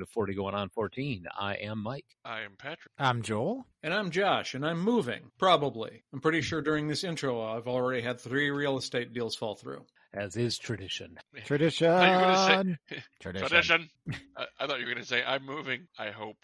welcome to 40 Going On 14. I am Mike. I am Patrick. I'm Joel. And I'm Josh, and I'm moving. Probably. I'm pretty sure during this intro, I've already had three real estate deals fall through. As is tradition. Tradition. I thought you were gonna say- Tradition. Tradition. I, I thought you were going to say, I'm moving. I hope.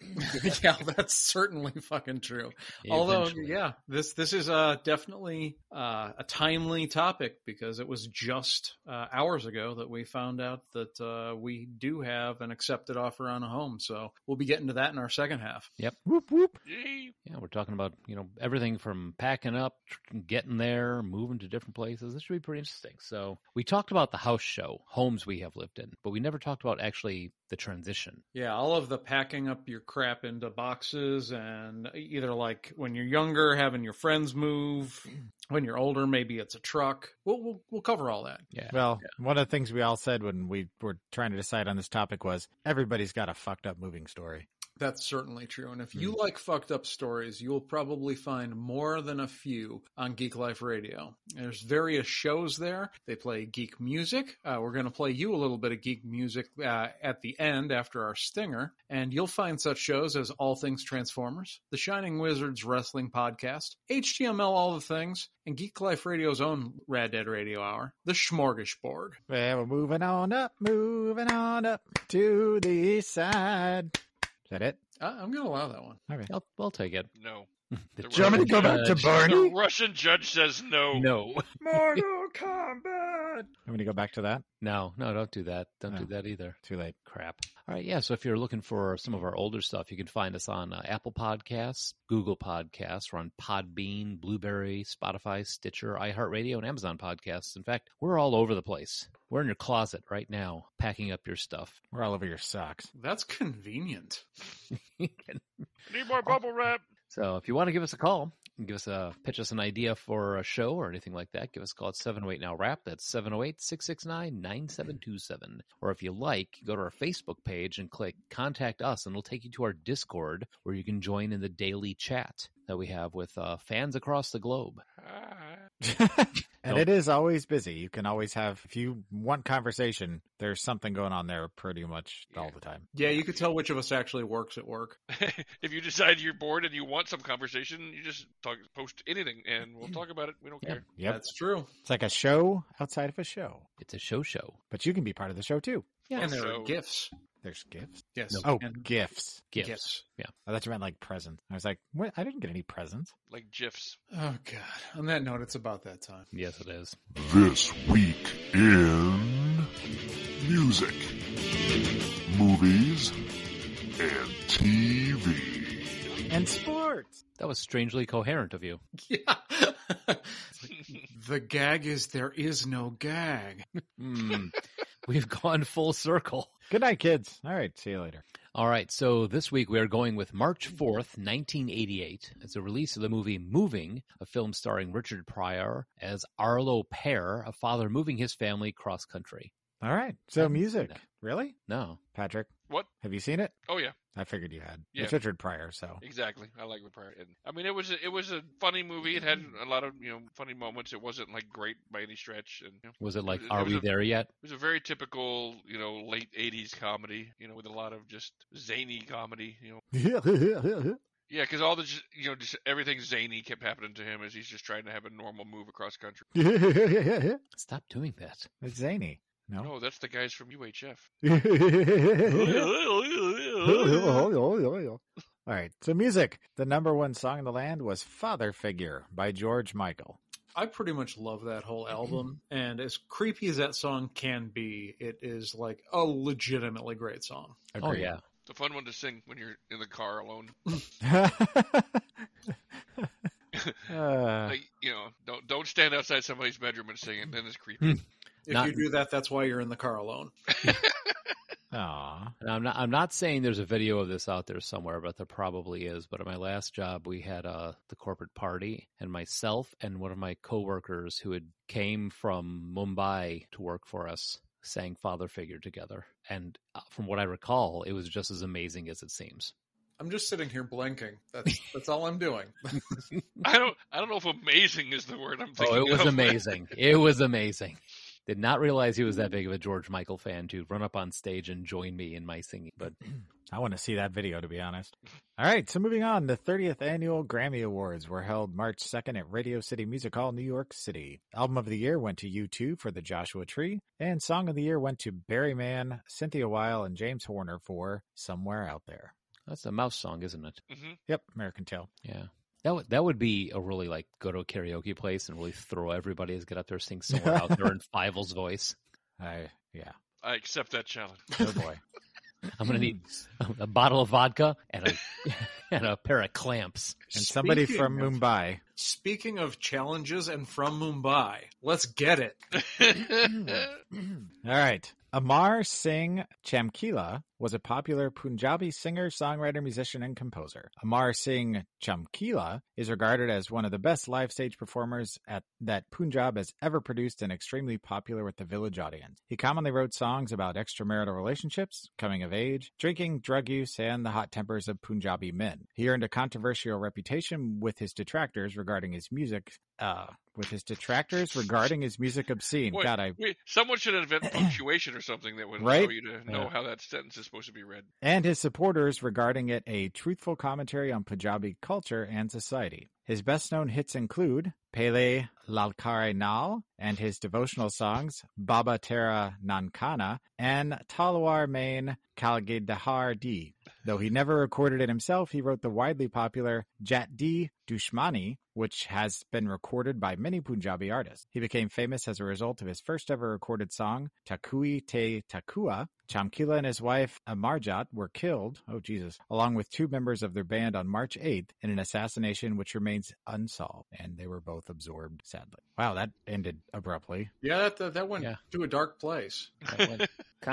yeah, that's certainly fucking true. Although, yeah, this this is uh, definitely uh, a timely topic because it was just uh, hours ago that we found out that uh, we do have an accepted offer on a home. So we'll be getting to that in our second half. Yep. Whoop whoop. Yay. Yeah, we're talking about, you know, everything from packing up, tr- getting there, moving to different places. This should be pretty interesting. So, we talked about the house show, homes we have lived in, but we never talked about actually the transition. Yeah, all of the packing up your crap into boxes and uh, either like when you're younger, having your friends move. When you're older, maybe it's a truck. We'll we'll, we'll cover all that. Yeah. Well, one of the things we all said when we were trying to decide on this topic was everybody's got a fucked up moving story. That's certainly true. And if you like fucked up stories, you'll probably find more than a few on Geek Life Radio. There's various shows there. They play geek music. Uh, we're going to play you a little bit of geek music uh, at the end after our stinger. And you'll find such shows as All Things Transformers, The Shining Wizards Wrestling Podcast, HTML All the Things, and Geek Life Radio's own Rad Dead Radio Hour, The Smorgasbord. Well, we're moving on up, moving on up to the east side. Is that it? Uh, I'm going to allow that one. All right. I'll, I'll take it. No. The Do Do you want me to go back to Judge. The Russian judge says no. No. Mortal Kombat. I'm going to go back to that. No, no, don't do that. Don't do Oh. that either. Too late. Crap. All right, yeah. So if you're looking for some of our older stuff, you can find us on uh, Apple Podcasts, Google Podcasts, we're on Podbean, Blubrry, Spotify, Stitcher, iHeartRadio, and Amazon Podcasts. In fact, we're all over the place. We're in your closet right now, packing up your stuff. We're all over your socks. That's convenient. Need more bubble wrap. so if you want to give us a call, give us a pitch us an idea for a show or anything like that, give us a call at 708 now wrap. That's 708-669-9727. Or if you like, go to our Facebook page and click contact us and it'll take you to our Discord where you can join in the daily chat that we have with uh, fans across the globe. Ah. and No. it is always busy. You can always have, if you want conversation, there's something going on there pretty much all the time. Yeah, you could tell which of us actually works at work. if you decide you're bored and you want some conversation, you just talk, post anything and we'll talk about it. We don't care. Yep. That's true. It's like a show outside of a show. It's a show show. But you can be part of the show too. Yeah, and there so- are gifts. There's gifts. Yes. No. Oh, and gifts. Gifts. gifts. I thought you meant like presents. I was like, what? I didn't get any presents. Like GIFs. Oh God. On that note, it's about that time. Yes, it is. This week in music, movies, and TV. And sports. That was strangely coherent of you. Yeah. the gag is there is no gag. Hmm. We've gone full circle. Good night, kids. All right. See you later. All right, so this week we are going with March 4th, 1988. It's a release of the movie Moving, a film starring Richard Pryor as Arlo Pear, a father moving his family cross country. All right. So music. that. Really? No. Patrick, What? have you seen it? Oh yeah, I figured you had. Yeah. It's Richard Pryor, so. exactly. I like the prior. And, I mean, it was a, it was a funny movie. It had a lot of you know funny moments. It wasn't like great by any stretch. And you know, Was it like, It Are was We a- There Yet? It was a very typical, you know, late '80s comedy, you know, with a lot of just zany comedy, you know. Yeah, because all the, you know, just everything zany kept happening to him as he's just trying to have a normal move across country. it's Stop doing that. It's zany. No. No, that's the guys from UHF. All right. So music. The number one song in the land was Father Figure by George Michael. I pretty much love that whole album, and as creepy as that song can be, it is like a legitimately great song. Oh, yeah. It's a fun one to sing when you're in the car alone. Uh, Like, you know, don't don't stand outside somebody's bedroom and sing it. Then it's creepy. If Not- you do that, that's why you're in the car alone. aw. And I'm not. I'm not saying there's a video of this out there somewhere, but there probably is. But at my last job, we had uh, the corporate party, and myself and one of my coworkers who had came from Mumbai to work for us sang "Father Figure" together. And uh, from what I recall, it was just as amazing as it seems. I'm just sitting here blinking. That's that's all I'm doing. I don't I don't know if amazing is the word I'm thinking. Oh, it was of. amazing. It was amazing. Did not realize he was that big of a George Michael fan to run up on stage and join me in my singing. But I want to see that video, to be honest. All right, so moving on, the 30th annual Grammy Awards were held March 2nd at Radio City Music Hall, New York City. Album of the Year went to U2 for The Joshua Tree, and Song of the Year went to Barry Mann, Cynthia Weil, and James Horner for Somewhere Out There. that's a mouse song, isn't it? hmm Yep, American Tail. Yeah. That would that would be a really like go to a karaoke place and really throw everybody as get up there sing somewhere out there in Fievel's voice. I yeah. I accept that challenge. Oh boy. I'm gonna need a bottle of vodka and a and a pair of clamps. And somebody Speaking from of- Mumbai. Speaking of challenges and from Mumbai, let's get it. All right. Amar Singh Chamkila was a popular Punjabi singer, songwriter, musician, and composer. Amar Singh Chamkila is regarded as one of the best live stage performers at, that Punjab has ever produced and extremely popular with the village audience. He commonly wrote songs about extramarital relationships, coming of age, drinking, drug use, and the hot tempers of Punjabi men. He earned a controversial reputation with his detractors regarding his music, uh, with his detractors regarding his music obscene. Wait, God, I someone should invent punctuation or something that would Right? allow you to know Yeah. how that sentence is supposed to be read. and his supporters regarding it a truthful commentary on Punjabi culture and society. His best known hits include Pele Lalkare Nal and his devotional songs Baba Tera Nankana and Talwar Main Kalgidahar Di. Though he never recorded it himself, he wrote the widely popular Jat Di Dushmani, which has been recorded by many Punjabi artists. He became famous as a result of his first ever recorded song, Takui Te Takua. Chamkila and his wife Amarjot were killed, oh Jesus, along with two members of their band on March 8th in an assassination which remains unsolved, and they were both absorbed, sadly. Wow, that ended abruptly. Yeah, that that, that went Yeah. to a dark place. Kind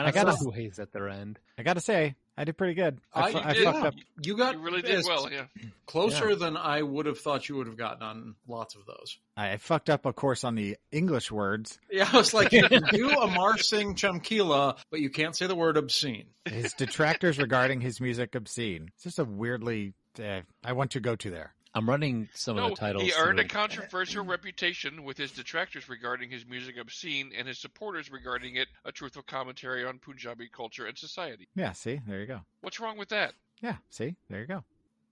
I of gotta- sideways at their end. I gotta say, I did pretty good. I, I fu- I did. fucked up. You got You really did well, yeah. closer than I would have thought you would have gotten on lots of those. I fucked up, of course, on the English words. Yeah, I was like, you can do Amar Singh Chamkila, but you can't say the word obscene. His detractors regarding his music obscene. It's just a weirdly. Uh, I want to go to there. I'm running some of the titles. he earned a controversial reputation with his detractors regarding his music obscene and his supporters regarding it a truthful commentary on Punjabi culture and society. Yeah, see, there you go. What's wrong with that? Yeah, see, there you go.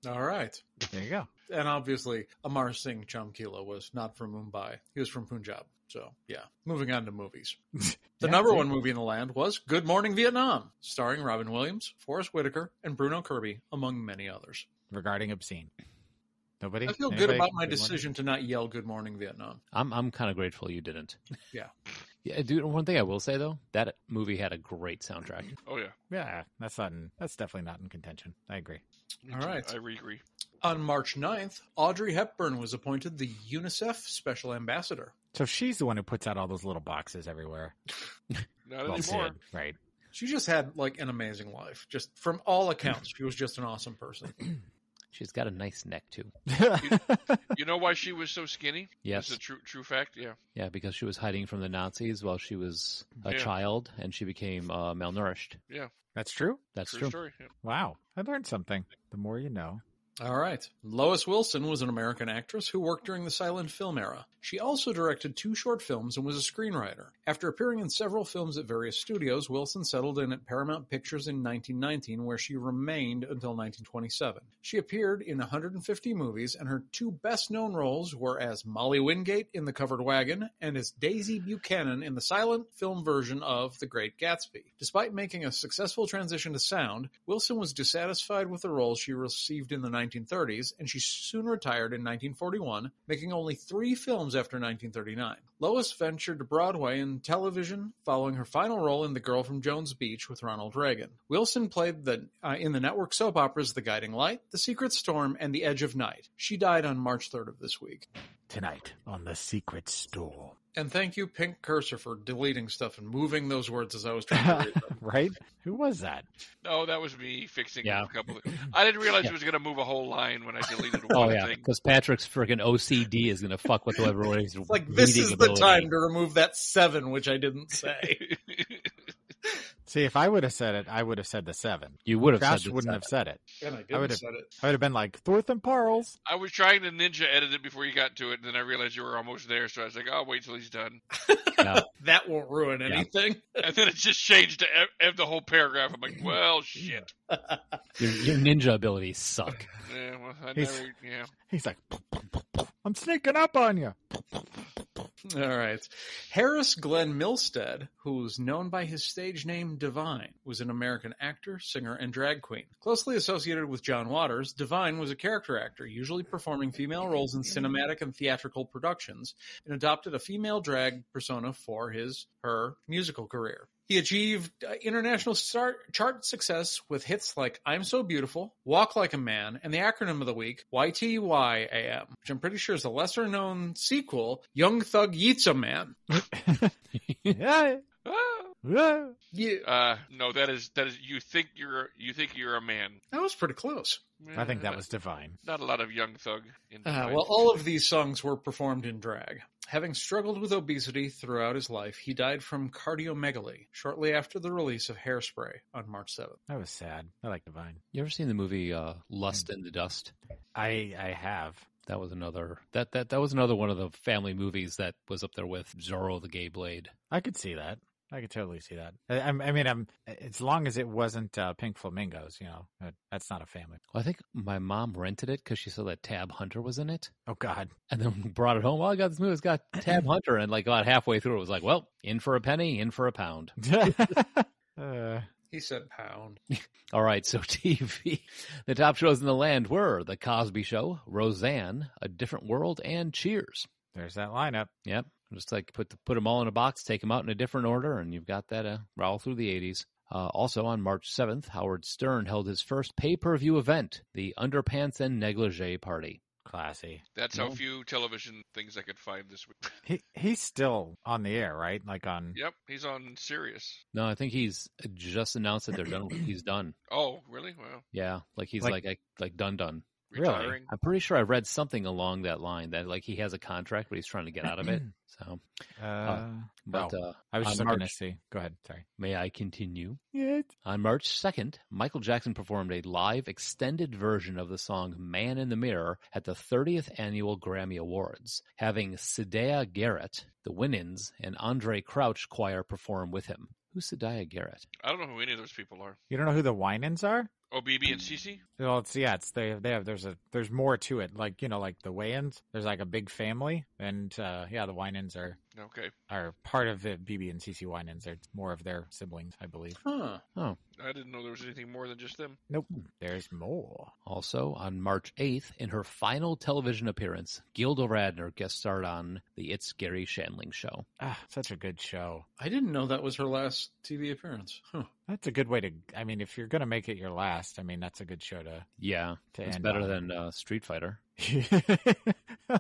All right. There you go. And obviously, Amar Singh Chamkila was not from Mumbai. He was from Punjab. So, yeah. Moving on to movies. The Yeah, number one movie in the land was Good Morning Vietnam, starring Robin Williams, Forest Whitaker, and Bruno Kirby, among many others. regarding obscene. Nobody. I feel good about my Good morning? decision to not yell Good Morning Vietnam. I'm I'm kind of grateful you didn't. Yeah. Yeah, dude. One thing I will say though, that movie had a great soundtrack. Oh yeah. Yeah, that's not. In, that's definitely not in contention. I agree. Me All too. right. I agree. On March 9th, Audrey Hepburn was appointed the UNICEF Special Ambassador. So she's the one who puts out all those little boxes everywhere. Not Well, anymore. Sid, right? She just had like an amazing life. Just from all accounts, she was just an awesome person. She's got a nice neck too. You know why she was so skinny? Yes. That's a true true fact. Yeah. Yeah, because she was hiding from the Nazis while she was a Yeah. child, and she became uh, malnourished. Yeah, that's true. That's True, true. story. Yeah. Wow, I learned something. The more you know. All right. Lois Wilson was an American actress who worked during the silent film era. She also directed two short films and was a screenwriter. After appearing in several films at various studios, Wilson settled in at Paramount Pictures in 1919, where she remained until 1927. She appeared in 150 movies, and her two best known roles were as Molly Wingate in The Covered Wagon and as Daisy Buchanan in the silent film version of The Great Gatsby. Despite making a successful transition to sound, Wilson was dissatisfied with the roles she received in the 1930s, and she soon retired in 1941, making only three films after 1939. Lois ventured to Broadway and television following her final role in The Girl from Jones Beach with Ronald Reagan. Wilson played the, uh, in the network soap operas The Guiding Light, The Secret Storm, and The Edge of Night. She died on March 3rd of this week. Tonight on the Secret Store. And thank you, Pink Cursor, for deleting stuff and moving those words as I was trying to read them. right? Who was that? No, that was me fixing Yeah. a couple. Of, I didn't realize Yeah. it was going to move a whole line when I deleted Oh one yeah, thing. because Patrick's freaking OCD is gonna fuck with everybody's It's like, this reading is the time to remove that seven, which I didn't say. See, if I would have said it, I would have said the seven. You would have Josh said the wouldn't have said it. And I I would've- said it. I would have been like Thorth and Parles. I was trying to ninja edit it before you got to it, and then I realized you were almost there, so I was like, "I'll wait till he's done." That won't ruin Yeah. anything. And then it just changed to ev- ev- the whole paragraph. I'm like, "Well, shit." Your, your ninja abilities suck. Yeah, well, I He's- never. Yeah. He's like, I'm sneaking up on you. All right. Harris Glenn Milstead, who's known by his stage name Divine, was an American actor, singer, and drag queen. Closely associated with John Waters, Divine was a character actor, usually performing female roles in cinematic and theatrical productions, and adopted a female drag persona for his her musical career. He achieved uh, international start, chart success with hits like I'm So Beautiful, Walk Like a Man, and the acronym of the week, YTYAM, which I'm pretty sure is a lesser known sequel, Young Thug Yeats a Man. yeah. Ah. yeah. Yeah. Uh, no, that is that is. You think you're you think you're a man. That was pretty close. I think that was divine. not a lot of young thug. In Uh, well, all of these songs were performed in drag. Having struggled with obesity throughout his life, he died from cardiomegaly shortly after the release of Hairspray on March 7th. That was sad. I like divine. You ever seen the movie uh, Lust in the Dust? I I have. That was another that, that that was another one of the family movies that was up there with Zorro the Gay Blade. I could see that. I could totally see that. I, I'm- mean, I'm as long as it wasn't uh, Pink Flamingos, you know, that's not a family. Well, I think my mom rented it because she saw that Tab Hunter was in it, Oh God. and then brought it home. Well, I got this movie. It's got Tab Hunter, and like about halfway through, it was like, well, in for a penny, in for a pound. uh, He said pound. All right, so TV. The top shows in the land were The Cosby Show, Roseanne, A Different World, and Cheers. there's that lineup. Yep, just like put the, put them all in a box, take them out in a different order, and you've got that uh, all through the 80s. Uh, also on March 7th, Howard Stern held his first pay-per-view event, the Underpants and Negligee Party. Classy. That's how No. few television things I could find this week. He he's still on the air, right? Like on. yep, he's on Sirius. No, I think he's just announced that they're done. He's done. Oh, really? Well, Yeah, like he's Like- like like, like done done. Really? I'm pretty sure I read something along that line that like he has a contract, but he's trying to get out of it. So, Uh, but oh, uh, I was on just looking to March- see. Go ahead. Sorry. may I continue? Yeah. On March 2nd, Michael Jackson performed a live extended version of the song Man in the Mirror at the 30th Annual Grammy Awards, having Siedah Garrett, the Winans, and Andraé Crouch choir perform with him. Who's Siedah Garrett? I don't know who any of those people are. You don't know who the Winans are? Oh, BB and CC? Well, it's yeah, it's they they have there's a there's more to it. Like you know, like the Wayans, there's like a big family, and uh yeah, the Winans are Okay. are part of it. BB and CC Winans are more of their siblings, I believe. Huh. Oh, I didn't know there was anything more than just them. Nope, there's more. Also, on March 8th, in her final television appearance, Gilda Radner guest starred on the It's Garry Shandling Show. Ah, such a good show. I didn't know that was her last TV appearance. Huh. That's a good way to. I mean, if you're gonna make it your last, I mean, that's a good show to Yeah, to it's end better on. than uh, Street Fighter.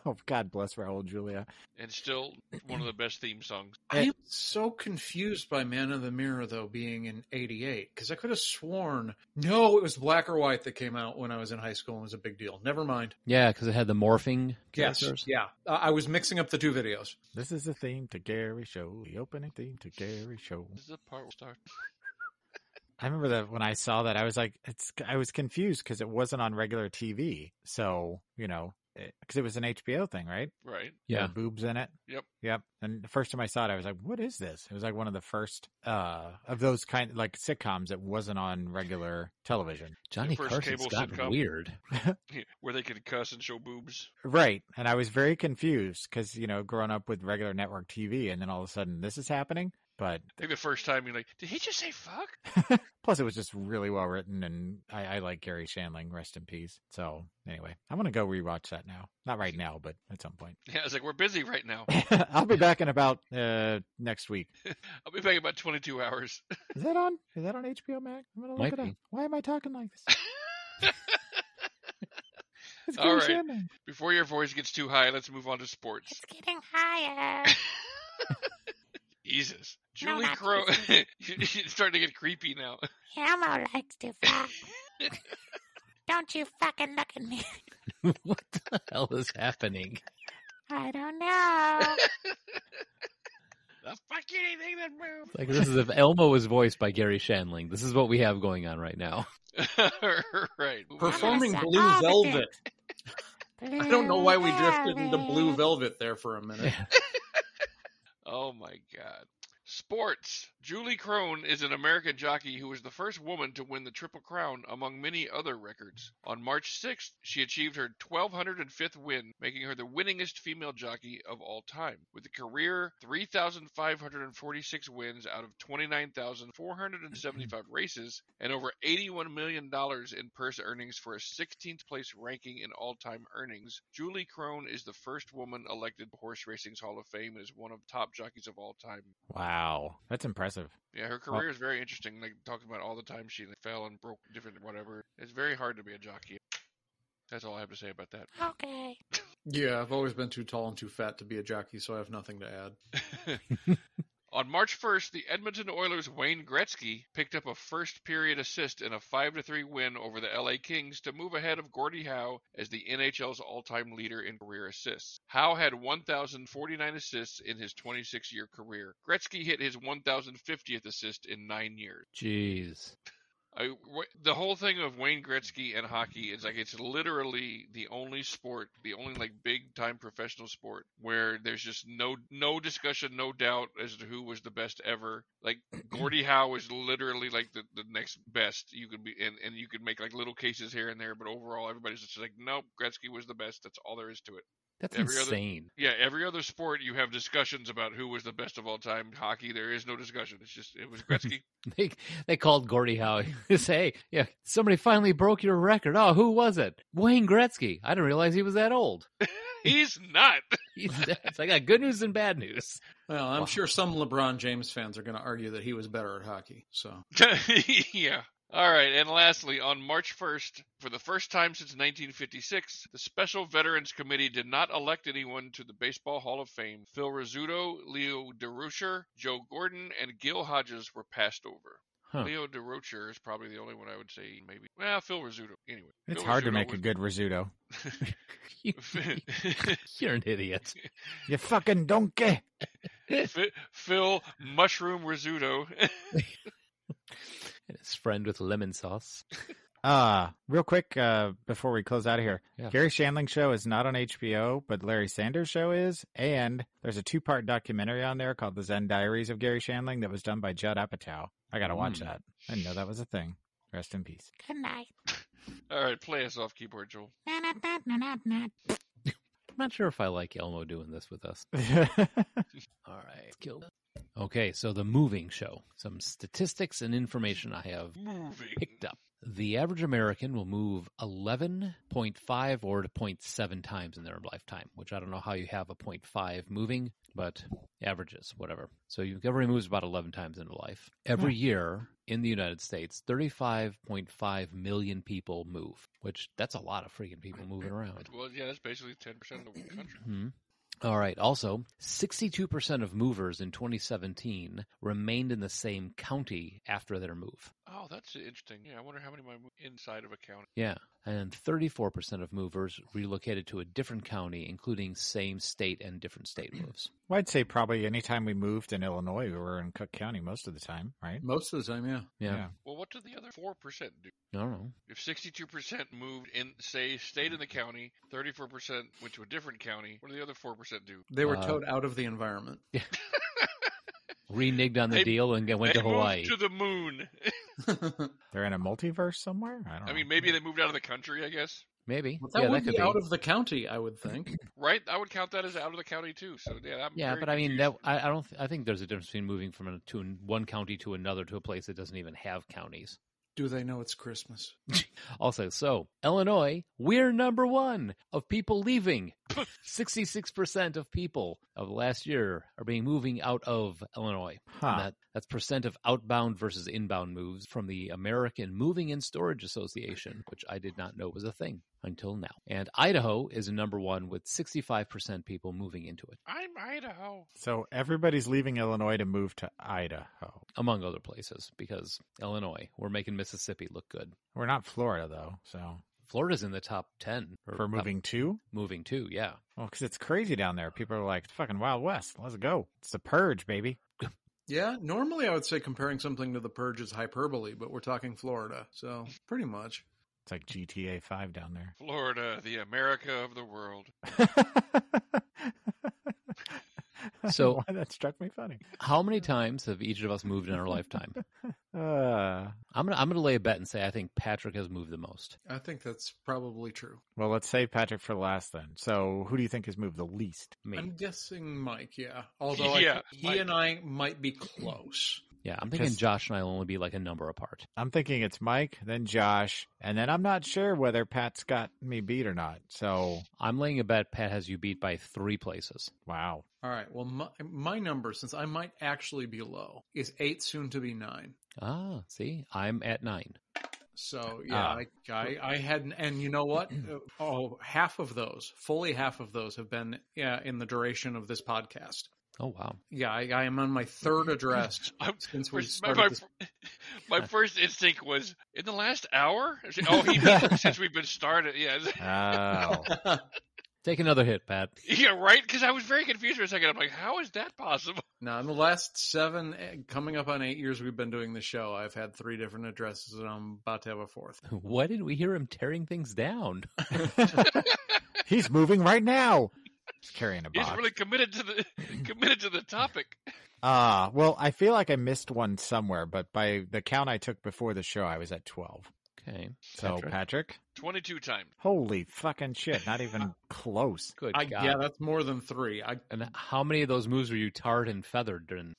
oh God bless Raul Julia. And still one of the best theme songs. I am so confused by Man in the Mirror, though, being in 88, because I could have sworn, no, it was black or white that came out when I was in high school and was a big deal. Never mind. Yeah, because it had the morphing Yes. Yeah. Uh, I was mixing up the two videos. This is the theme to Gary Show. The opening theme to Gary Show. This is the part we'll start. I remember that when I saw that, I was like, it's. I was confused because it wasn't on regular TV. So you know, because it was an HBO thing, right? Right. There Yeah. boobs in it. Yep. Yep. And the first time I saw it, I was like, "What is this?" It was like one of the first uh of those kind like sitcoms that wasn't on regular television. Johnny first Carson's cable gotten weird. Where they could cuss and show boobs. Right. And I was very confused because you know, growing up with regular network TV, and then all of a sudden this is happening. But I think the first time you're like, did he just say fuck? plus, it was just really well written, and I, I like Garry Shandling. Rest in peace. So anyway, I'm gonna go rewatch that now. Not right now, but at some point. Yeah, it's like, we're busy right now. I'll be back in about uh next week. I'll be back in about 22 hours. Is that on? Is that on HBO Max? I'm gonna look Might it up. Why am I talking like this? it's All Gary. Shandling. Before your voice gets too high, let's move on to sports. It's getting higher. Jesus. Julie not Crow. it's starting to get creepy now. Elmo likes to fuck. Don't you fucking look at me. what the hell is happening? I don't know. The fuck anything that moves. Like this is if Elmo was voiced by Garry Shandling. This is what we have going on right now. right. Performing Blue all the Velvet. I don't know why we drifted into Blue Velvet there for a minute. Oh my god. Sports. Julie Krone is an American jockey who was the first woman to win the Triple Crown among many other records. On March 6th, she achieved her 1205th win, making her the winningest female jockey of all time. With a career 3,546 wins out of 29,475 races and over $81 million in purse earnings for a 16th place ranking in all time earnings, Julie Krone is the first woman elected to Horse Racing's Hall of Fame and is one of top jockeys of all time. Wow, that's impressive. Yeah, her career is very interesting. Like talking about all the time she fell and broke different whatever. It's very hard to be a jockey. That's all I have to say about that. Okay. Yeah, I've always been too tall and too fat to be a jockey, so I have nothing to add. On March 1st, the Edmonton Oilers' Wayne Gretzky picked up a first period assist in a 5 3 win over the LA Kings to move ahead of Gordie Howe as the NHL's all time leader in career assists. Howe had 1,049 assists in his 26 year career. Gretzky hit his 1,050th assist in nine years. Jeez. I, the whole thing of Wayne Gretzky and hockey is like it's literally the only sport, the only like big time professional sport where there's just no no discussion, no doubt as to who was the best ever. Like Gordie Howe is literally like the, the next best you could be, and, and you could make like little cases here and there, but overall everybody's just like, nope, Gretzky was the best. That's all there is to it. That's Every other- insane. Yeah, every other sport you have discussions about who was the best of all time. Hockey, there is no discussion. It's just it was Gretzky. They they called Gordie Howe. He said, "Hey, yeah, somebody finally broke your record. Oh, who was it? Wayne Gretzky. I didn't realize he was that old. He's not. He's, it's I got good news and bad news. Well, I'm Wow. sure some LeBron James fans are going to argue that he was better at hockey. So yeah. All right, and lastly, on March 1st, for the first time since 1956, the Special Veterans Committee did not elect anyone to the Baseball Hall of Fame. Phil Rizzuto, Leo Durocher, Joe Gordon, and Gil Hodges were passed over. Huh. Leo Durocher is probably the only one I would say maybe. Well, Phil Rizzuto. Anyway, It's Phil hard to Rizzuto make a good risotto. You, you're an idiot. You fucking donkey. Phil Mushroom Rizzuto. And his friend with lemon sauce. Uh, real quick, uh, before we close out of here, Yeah. Garry Shandling show is not on HBO, but Larry Sanders show is, and there's a two-part documentary on there called The Zen Diaries of Garry Shandling that was done by Judd Apatow. I gotta watch Mm. that. I didn't know that was a thing. Rest in peace. Good night. All right, play us off keyboard, Joel. Not sure if I like Elmo doing this with us. All right, kill. Okay, so the moving show. Some statistics and information I have Moving. picked up. The average American will move 11.5 or 0.7 times in their lifetime, which I don't know how you have a 0.5 moving, but averages, whatever. So everybody moves about 11 times in life. Every hmm. year in the United States, 35.5 million people move, which that's a lot of freaking people moving around. Well, yeah, that's basically 10% of the country. Hmm. All right. Also, 62% of movers in 2017 remained in the same county after their move. Oh, that's interesting. Yeah, I wonder how many might move inside of a county. Yeah. And 34% of movers relocated to a different county, including same state and different state moves. well, I'd say probably anytime we moved in Illinois, we were in Cook County most of the time, right? most of the time, yeah. Yeah. Well, what did the other 4% do? I don't know. If 62% moved in, say, stayed in the county, 34% went to a different county, what did the other 4% do? They were Uh, towed out of the environment. Reneged on the They- deal and went they to Hawaii. moved to the moon. They're in a multiverse somewhere? I don't know. I mean, maybe they moved out of the country, I guess. Maybe. Well, that yeah, would that could be, be. out of the county, I would think. Right? I would count that as out of the county, too. So, yeah, I'm yeah, but I mean, that. I, I don't. th- I think there's a difference between moving from a, to one county to another to a place that doesn't even have counties. Do they know it's Christmas? Also, so Illinois, we're number one of people leaving. 66% of people of last year are being moving out of Illinois. Huh. That, that's percent of outbound versus inbound moves from the American Moving and Storage Association, which I did not know was a thing until now. And Idaho is number one with 65% people moving into it, I'm Idaho. So everybody's leaving Illinois to move to Idaho. among other places, because Illinois, we're making Mississippi look good. We're not Florida though, so Florida's in the top ten or For top- moving two? moving too. Yeah. Oh, well, because it's crazy down there. People are like, fucking Wild West. Let's go. It's the purge, baby. Yeah, normally I would say comparing something to the Purge is hyperbole, but we're talking Florida, so pretty much. It's like GTA 5 down there. Florida, the America of the world. So- Why that struck me funny. How many times have each of us moved in our lifetime? Uh, I'm gonna I'm gonna lay a bet and say I think Patrick has moved the most. I think that's probably true. well, let's save Patrick for last then. So, who do you think has moved the least? Me. I'm guessing Mike, yeah. Although I Yeah, think he Mike. and I might be close. Yeah, I'm thinking Josh and I will only be like a number apart. I'm thinking it's Mike, then Josh, and then I'm not sure whether Pat's got me beat or not. So, I'm laying a bet Pat has you beat by three places. wow. All right. Well, my, my number, since I might actually be low, is eight, soon to be nine. Ah, see, I'm at nine. So yeah, Ah. I, I I had, and you know what? Uh, oh, half of those, fully half of those, have been yeah in the duration of this podcast. Oh wow. Yeah, I, I am on my third address since we First- my, started. my, this. my first instinct was in the last hour. Oh, he since we've been started. Yeah, Oh. Take another hit, Pat. yeah, right. Because I was very confused for a second. I'm like, how is that possible? Now, in the last seven, eh, coming up on eight years we've been doing the show, I've had three different addresses, and I'm about to have a fourth. Why didn't we hear him tearing things down? He's moving right now. He's carrying a He's box. really committed to the committed to the topic. Ah, well, I feel like I missed one somewhere, but by the count I took before the show, I was at 12. Okay. So, Patrick? Patrick, Twenty-two times. holy fucking shit, not even close. Good I, God. yeah, that's more than three. I and how many of those moves were you tarred and feathered? And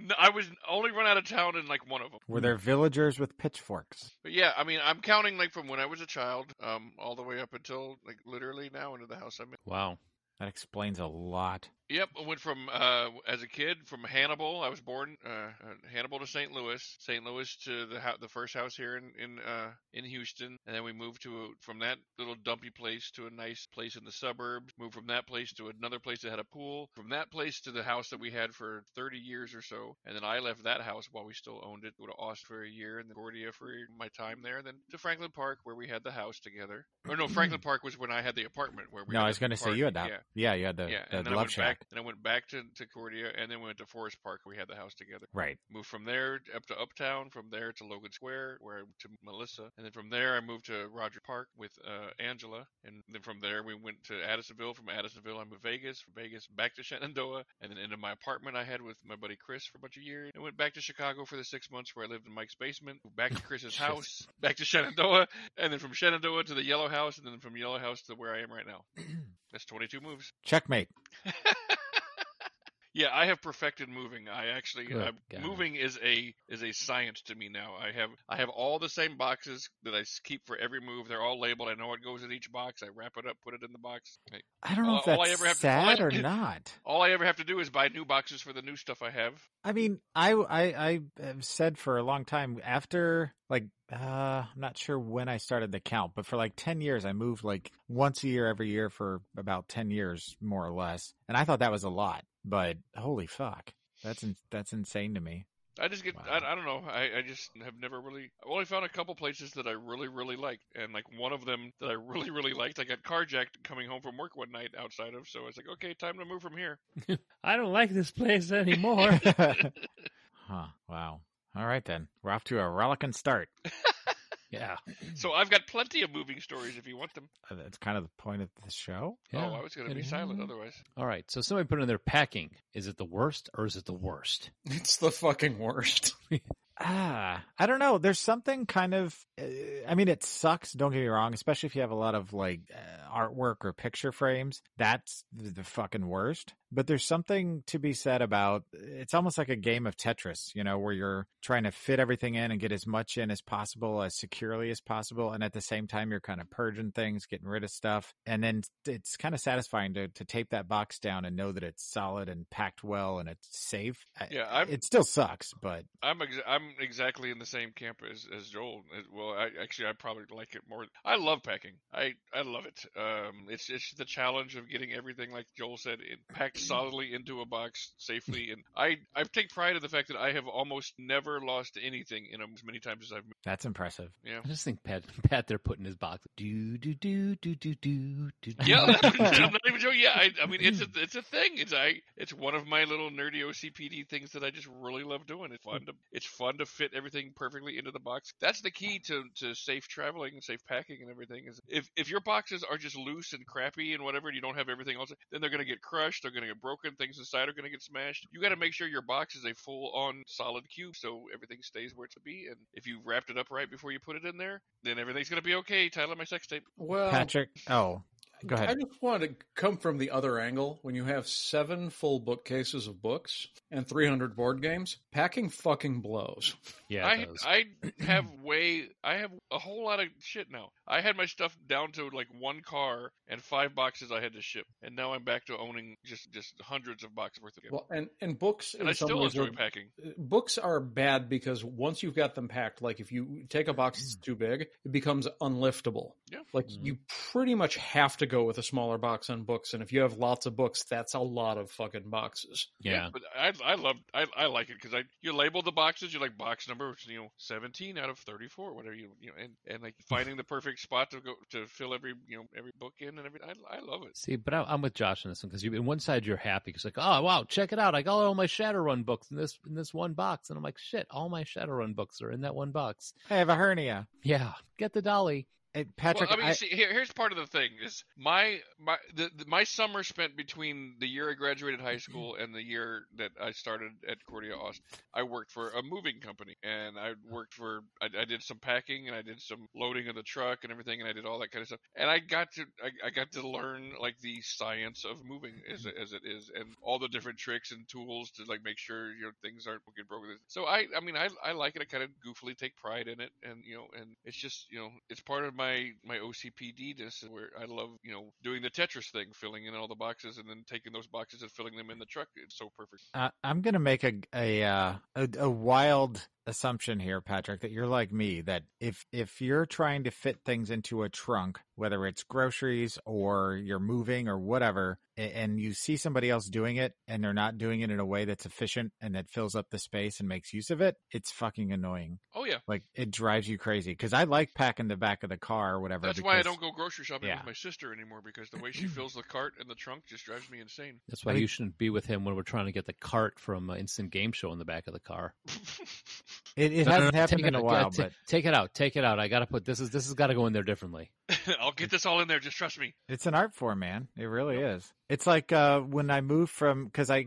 no, I was only run out of town in like one of them. Were there villagers with pitchforks? But yeah, I mean, I'm counting like from when I was a child, um, all the way up until like literally now into the house I'm in. wow. That explains a lot. Yep, I went from uh, as a kid from Hannibal. I was born uh, uh, Hannibal to St. Louis, St. Louis to the ho- the first house here in in uh, in Houston, and then we moved to a, from that little dumpy place to a nice place in the suburbs. Moved from that place to another place that had a pool. From that place to the house that we had for 30 years or so, and then I left that house while we still owned it. Go to Austin for a year, and then Gordia for my time there, and then to Franklin Park where we had the house together. Or no, Franklin Park was when I had the apartment where we. no, I was going to say you had that. Yeah. Yeah, you had the, Yeah, the I love shack. Back. Then I went back to, to Cordia, and then we went to Forest Park. We had the house together. Right. Moved from there up to Uptown. From there to Logan Square, where I to Melissa, and then from there I moved to Roger Park with uh, Angela, and then from there we went to Addisonville. From Addisonville I moved to Vegas. From Vegas back to Shenandoah, and then into my apartment I had with my buddy Chris for a bunch of years. And went back to Chicago for the six months where I lived in Mike's basement. Back to Chris's house, back to Shenandoah, and then from Shenandoah to the Yellow House, and then from Yellow House to where I am right now. That's 22 moves. Checkmate. Yeah, I have perfected moving. I actually Good uh, God. moving is a is a science to me now. I have I have all the same boxes that I keep for every move. They're all labeled. I know what goes in each box. I wrap it up, put it in the box. I don't know All- if all I that's ever have to- all I- sad or not. All I ever have to do is buy new boxes for the new stuff I have. I mean, I, I, I have said for a long time after like, uh, I'm not sure when I started the count, but for like 10 years, I moved like once a year every year for about 10 years, more or less. And I thought that was a lot, but holy fuck. That's, in, that's insane to me. I just get Wow. I, I don't know. I, I just have never really I only found a couple places that I really really liked, and like one of them that I really really liked, I got carjacked coming home from work one night outside of. So I was like, okay, time to move from here. I don't like this place anymore. huh. Wow. All right then. We're off to a rollicking start. yeah. So I've got plenty of moving stories if you want them. Uh, That's kind of the point of the show. yeah. Oh, I was going to be silent otherwise. All right. So somebody put in their packing. Is it the worst or is it the worst? it's the fucking worst. Ah, I don't know. There's something kind of, uh, I mean, it sucks. Don't get me wrong, especially if you have a lot of like uh, artwork or picture frames. That's the, the fucking worst. But there's something to be said about it's almost like a game of Tetris, you know, where you're trying to fit everything in and get as much in as possible, as securely as possible. And at the same time, you're kind of purging things, getting rid of stuff. And then it's kind of satisfying to, to tape that box down and know that it's solid and packed well and it's safe. Yeah, I'm- it still sucks, but I'm ex- I'm exactly in the same camp as as Joel. Well, I actually I probably like it more. I love packing. I I love it. Um, it's it's the challenge of getting everything like Joel said, in, packed Mm-hmm. solidly into a box safely. And I I take pride in the fact that I have almost never lost anything in as many times as I've. That's impressive. Yeah. I just think Pat Pat there putting his box do do do do do do do. Yeah, I'm not even joking. Yeah, I, I mean it's a it's a thing. It's I it's one of my little nerdy OCPD things that I just really love doing. It's fun to it's fun to fit everything perfectly into the box. That's the key to, to safe traveling and safe packing and everything. Is if if your boxes are just loose and crappy and whatever, and you don't have everything else, then they're gonna get crushed. They're gonna get broken. Things inside are gonna get smashed. You got to make sure your box is a full on solid cube so everything stays where it's to be. And if you wrapped it up right before you put it in there, then everything's gonna be okay. Title of my sex tape. Well, Patrick, oh, go I just want to come from the other angle. When you have seven full bookcases of books and 300 board games, packing fucking blows. Yeah, I does. I have way I have a whole lot of shit now. I had my stuff down to like one car and five boxes I had to ship, and now I'm back to owning just just hundreds of boxes worth of games. Well, and, and books, and in I some still ways enjoy are- packing. books are bad because once you've got them packed, like if you take a box that's too big, it becomes unliftable. Yeah. Like Mhm. you pretty much have to go with a smaller box on books, and if you have lots of books, that's a lot of fucking boxes. yeah. but I I love I, I like it because I you label the boxes. You like box number, which, you know, seventeen out of thirty four, whatever you you know, and, and like finding the perfect spot to go to fill every you know every book in and everything. I, I love it. See, but I, I'm with Josh on this one because you, on one side you're happy because like, oh wow, check it out! I got all my Shadowrun books in this in this one box, and I'm like, shit, all my Shadowrun books are in that one box. I have a hernia. Yeah, get the dolly. Hey, Patrick, well, I mean, I- see, here, here's part of the thing: is my my the, the, my summer spent between the year I graduated high school and the year that I started at Cordia Austin. I worked for a moving company, and I worked for I, I did some packing and I did some loading of the truck and everything, and I did all that kind of stuff. And I got to I, I got to learn like the science of moving as as it is, and all the different tricks and tools to like make sure your things aren't get broken. So I I mean I I like it. I kind of goofily take pride in it, and you know, and it's just you know it's part of my my OCPD ness where I love you know doing the Tetris thing, filling in all the boxes, and then taking those boxes and filling them in the truck. It's so perfect. Uh, I'm to make a a, uh, a a wild assumption here, Patrick, that you're like me. That if if you're trying to fit things into a trunk, whether it's groceries or you're moving or whatever, and you see somebody else doing it and they're not doing it in a way that's efficient and that fills up the space and makes use of it, it's fucking annoying. Oh yeah, Like it drives you crazy because I like packing the back of the car or whatever. that's why I don't go grocery shopping Yeah. with my sister anymore because the way she fills the cart and the trunk just drives me insane. That's why I mean- you shouldn't be with him when we're trying to get the cart from uh, Instant Game Show in the back of the car. It, it No, no, hasn't no, happened take in it a out, while, ta- but take it out, take it out. I got to put this is this has got to go in there differently. I'll get this all in there. Just trust me. It's an art form, man. It really is. It's like uh, when I moved from because I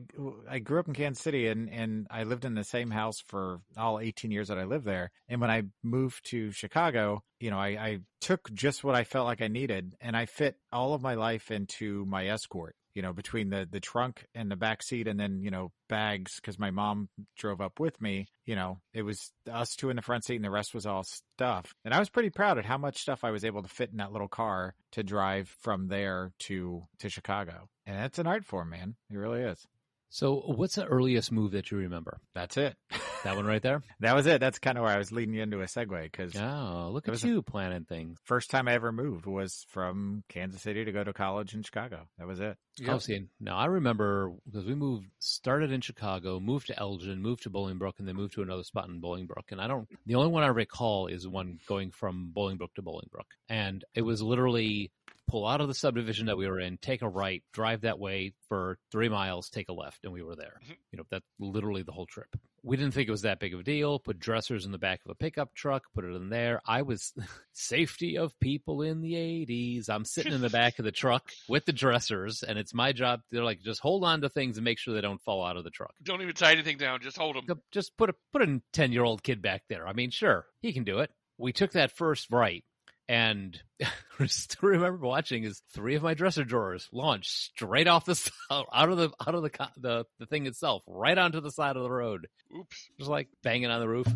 I grew up in Kansas City and and I lived in the same house for all 18 years that I lived there. And when I moved to Chicago, you know, I, I took just what I felt like I needed, and I fit all of my life into my Escort. You know, between the the trunk and the back seat, and then you know bags because my mom drove up with me. You know, it was us two in the front seat, and the rest was all stuff. And I was pretty proud at how much stuff I was able to fit in that little car to drive from there to to Chicago. And that's an art form, man. It really is. So, what's the earliest move that you remember? That's it. That one right there. that was it. That's kind of where I was leading you into a segue because Oh, look at you planning things. first time I ever moved was from Kansas City to go to college in Chicago. That was it. Oh, see, now I remember because we moved, started in Chicago, moved to Elgin, moved to Bolingbrook, and then moved to another spot in Bolingbrook. And I don't, the only one I recall is one going from Bolingbrook to Bolingbrook. And it was literally pull out of the subdivision that we were in, take a right, drive that way for three miles, take a left, and we were there. Mhm. You know, that's literally the whole trip. We didn't think it was that big of a deal. Put dressers in the back of a pickup truck, put it in there. I was safety of people in the 80s. I'm sitting in the back of the truck with the dressers, and it's my job. They're like, just hold on to things and make sure they don't fall out of the truck. Don't even tie anything down. Just hold them. Just put a put a 10 year old kid back there. I mean, sure, he can do it. We took that first right. And I still remember watching is three of my dresser drawers launch straight off the out of the out of the the the thing itself, right onto the side of the road, Oops. just like banging on the roof.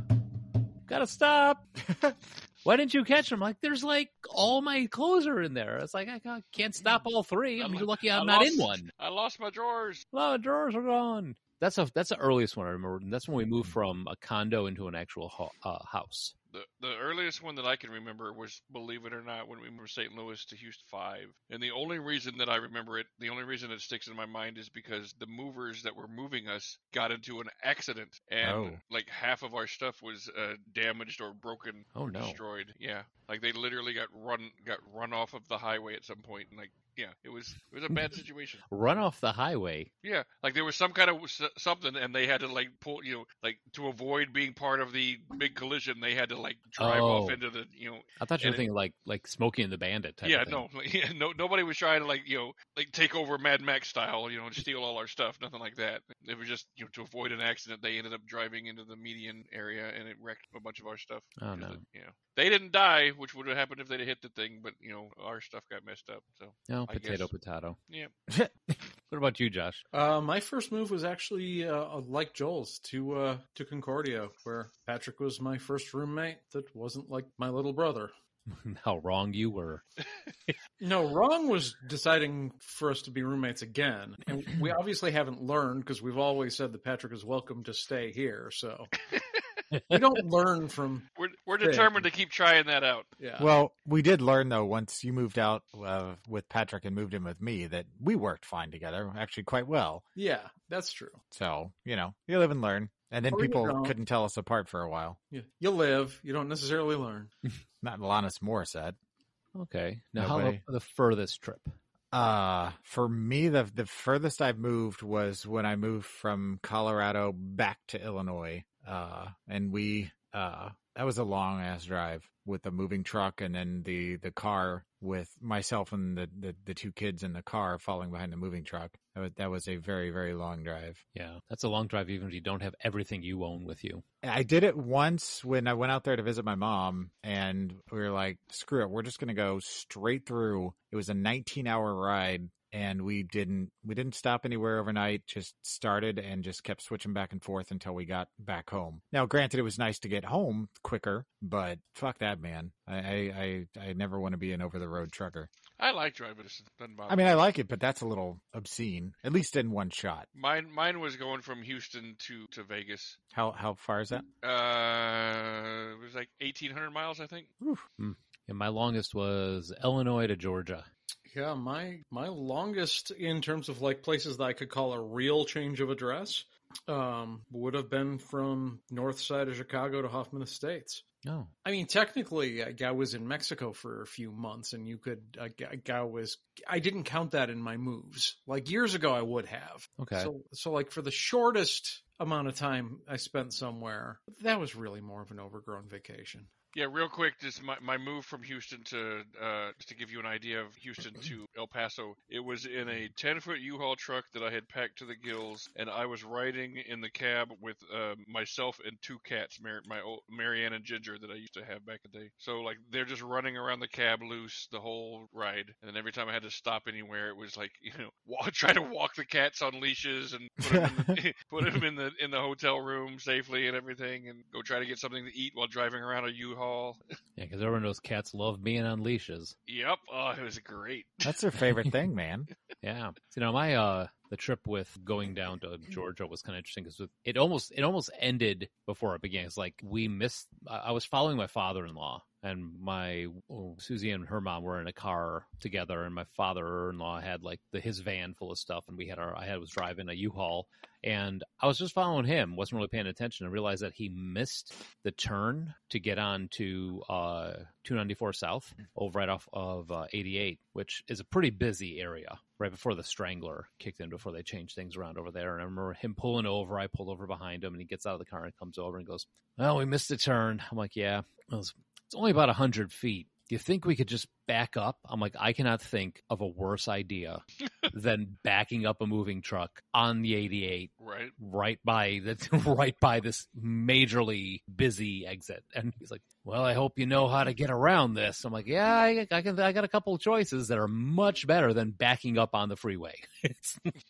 Gotta stop. Why didn't you catch them? Like, there's like all my clothes are in there. It's like I can't stop all three. I mean, you're lucky I'm I not lost- in one. I lost my drawers. A lot of drawers are gone. That's a that's the earliest one I remember. And that's when we moved from a condo into an actual ho- uh, house. The the earliest one that I can remember was, believe it or not, when we moved St. Louis to Houston Five. And the only reason that I remember it, the only reason it sticks in my mind is because the movers that were moving us got into an accident, and Oh. like half of our stuff was uh, damaged or broken, Oh, no. destroyed. Yeah, like they literally got run got run off of the highway at some point, and like yeah, it was it was a bad situation. Run off the highway. Yeah, like there was some kind of s- something, and they had to like pull, you know, like to avoid being part of the big collision, they had to like drive off Oh. into the, you know, I thought you were And it- thinking like like Smokey and the Bandit type. yeah, of thing. no, like, yeah, no, nobody was trying to like, you know, like take over Mad Max style, you know, and steal all our stuff, nothing like that. It was just, you know, to avoid an accident, they ended up driving into the median area, and it wrecked a bunch of our stuff. Oh, no. it- you know, they didn't die, which would have happened if they'd hit the thing, but you know, our stuff got messed up. So No, potato, guess. potato. yeah, What about you, Josh? Uh, my first move was actually uh, like Joel's to uh, to Concordia, where Patrick was my first roommate. That wasn't like my little brother. How wrong you were. No, Wrong was deciding for us to be roommates again, and we obviously haven't learned because we've always said that Patrick is welcome to stay here. So we don't learn from we're we're determined to keep trying that out. yeah. Well, we did learn though once you moved out uh, with Patrick and moved in with me that we worked fine together, actually quite well. yeah, that's true. So you know, you live and learn. And then Or people couldn't tell us apart for a while. You, you live, you don't necessarily learn. Not Alanis Morissette. Okay. Now, No how about the furthest trip? Uh, for me, the the furthest I've moved was when I moved from Colorado back to Illinois. Uh, and we uh that was a long ass drive with the moving truck and then the the car with myself and the the, the two kids in the car falling behind the moving truck. That was, that was a very very long drive. Yeah, that's a long drive, even if you don't have everything you own with you. I did it once when I went out there to visit my mom, and we were like, "Screw it, we're just going to go straight through." It was a 19-hour ride, and we didn't we didn't stop anywhere overnight. Just started and just kept switching back and forth until we got back home. Now, granted, it was nice to get home quicker, but fuck that, man. I I I, I never want to be an over-the-road trucker. I like driving. It doesn't bother I mean, I like it, but that's a little obscene, at least in one shot. Mine mine was going from Houston to to Vegas. How how far is that? Uh, it was like eighteen hundred miles, I think. And my longest was Illinois to Georgia. Yeah, my my longest in terms of like places that I could call a real change of address um, would have been from north side of Chicago to Hoffman Estates. No. I mean, technically, I, I was in Mexico for a few months, and you could. I, I was. I didn't count that in my moves. Like years ago, I would have. Okay. So, so like for the shortest amount of time I spent somewhere, that was really more of an overgrown vacation. Yeah, real quick, just my, my move from Houston to uh, to give you an idea of Houston to El Paso. It was in a ten foot U-Haul truck that I had packed to the gills, and I was riding in the cab with uh, myself and two cats, Mar- my old Marianne and Ginger that I used to have back in the day. So like they're just running around the cab loose the whole ride, and then every time I had to stop anywhere, it was like you know wa- try to walk the cats on leashes and put them, in the, put 'em in the in the hotel room safely and everything, and go try to get something to eat while driving around a U-Haul. Yeah, because everyone knows cats love being on leashes. Yep. Oh, it was great. That's their favorite thing, man. Yeah. You know, my uh the trip with going down to Georgia was kind of interesting because it almost it almost ended before it began. It's like we missed. I was following my father-in-law, and my oh, Susie and her mom were in a car together, and my father-in-law had like the his van full of stuff, and we had our I had was driving a U-Haul, and I was just following him, wasn't really paying attention, and realized that he missed the turn to get on to uh 294 South over right off of uh, 88, which is a pretty busy area right before the Strangler kicked in, before they changed things around over there. And I remember him pulling over. I pulled over behind him, and he gets out of the car and comes over and goes, "Well, we missed a turn." I'm like, "Yeah, was, it's only about hundred feet." Do you think we could just back up? I'm like, I cannot think of a worse idea than backing up a moving truck on the 88 Right. right by the right by this majorly busy exit. And he's like, "Well, I hope you know how to get around this." I'm like, "Yeah, I, I can. I got a couple of choices that are much better than backing up on the freeway."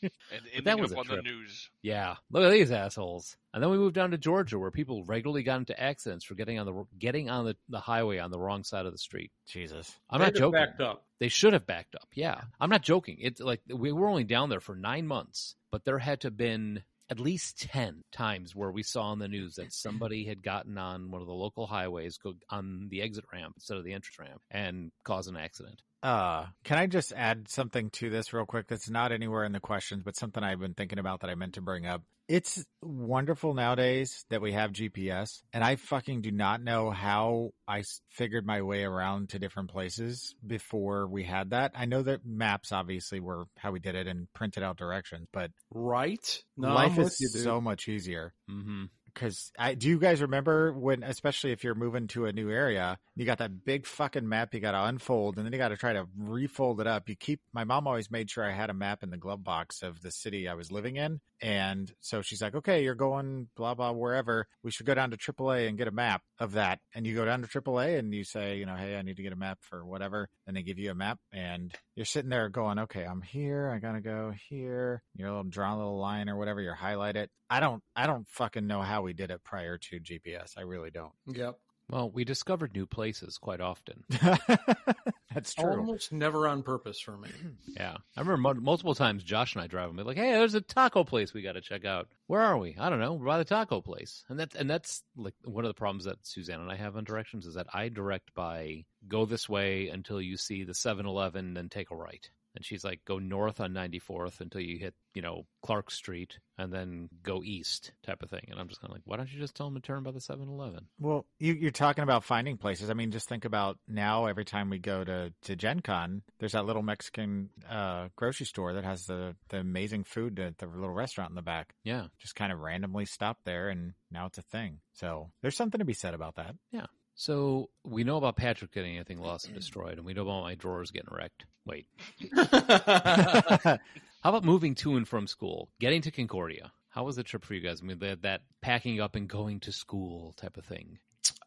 And ending that was up a on trip. the news. yeah, look at these assholes. And then we moved down to Georgia, where people regularly got into accidents for getting on the getting on the, the highway on the wrong side of the street. Jesus. I'm They'd not have joking. Backed up. They should have backed up. Yeah, I'm not joking. It's like we were only down there for nine months, but there had to have been at least 10 times where we saw on the news that somebody had gotten on one of the local highways go on the exit ramp instead of the entrance ramp and caused an accident. Uh, can I just add something to this real quick that's not anywhere in the questions, but something I've been thinking about that I meant to bring up. It's wonderful nowadays that we have GPS, and I fucking do not know how I figured my way around to different places before we had that. I know that maps obviously were how we did it and printed out directions, but Right? No, life is you, so much easier. Mm-hmm. Because I do you guys remember when, especially if you're moving to a new area, you got that big fucking map you got to unfold, and then you got to try to refold it up. You keep. My mom always made sure I had a map in the glove box of the city I was living in, and so she's like, "Okay, you're going blah blah wherever. We should go down to AAA and get a map of that." And you go down to AAA and you say, you know, "Hey, I need to get a map for whatever," and they give you a map, and you're sitting there going, "Okay, I'm here. I gotta go here." You're a little draw a little line or whatever. You highlight it. I don't. I don't fucking know how we did it prior to GPS. I really don't. Yep. Well, we discovered new places quite often. That's true. Almost never on purpose for me. Yeah. I remember mul- multiple times Josh and I drive and be like, hey, there's a taco place we got to check out. Where are we? I don't know. We're by the taco place. And that's, and that's like one of the problems that Suzanne and I have on directions is that I direct by go this way until you see the 7 Eleven, then take a right. And she's like, go north on 94th until you hit, you know, Clark Street and then go east type of thing. And I'm just kind of like, why don't you just tell them to turn by the 7 Eleven? Well, you, you're talking about finding places. I mean, just think about now. Every time we go to to Gen Con, there's that little Mexican uh, grocery store that has the the amazing food at the little restaurant in the back. Yeah. Just kind of randomly stop there, and now it's a thing. So there's something to be said about that. Yeah so we know about Patrick getting anything lost and destroyed, and we know about my drawers getting wrecked. Wait, how about moving to and from school, getting to Concordia? How was the trip for you guys? I mean, that, that packing up and going to school type of thing.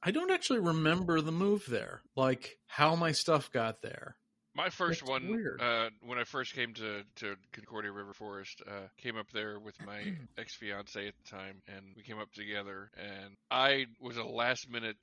I don't actually remember the move there, like how my stuff got there. My first That's one, weird. uh, when I first came to, to Concordia River Forest, uh, came up there with my ex fiance at the time, and we came up together. And I was a last minute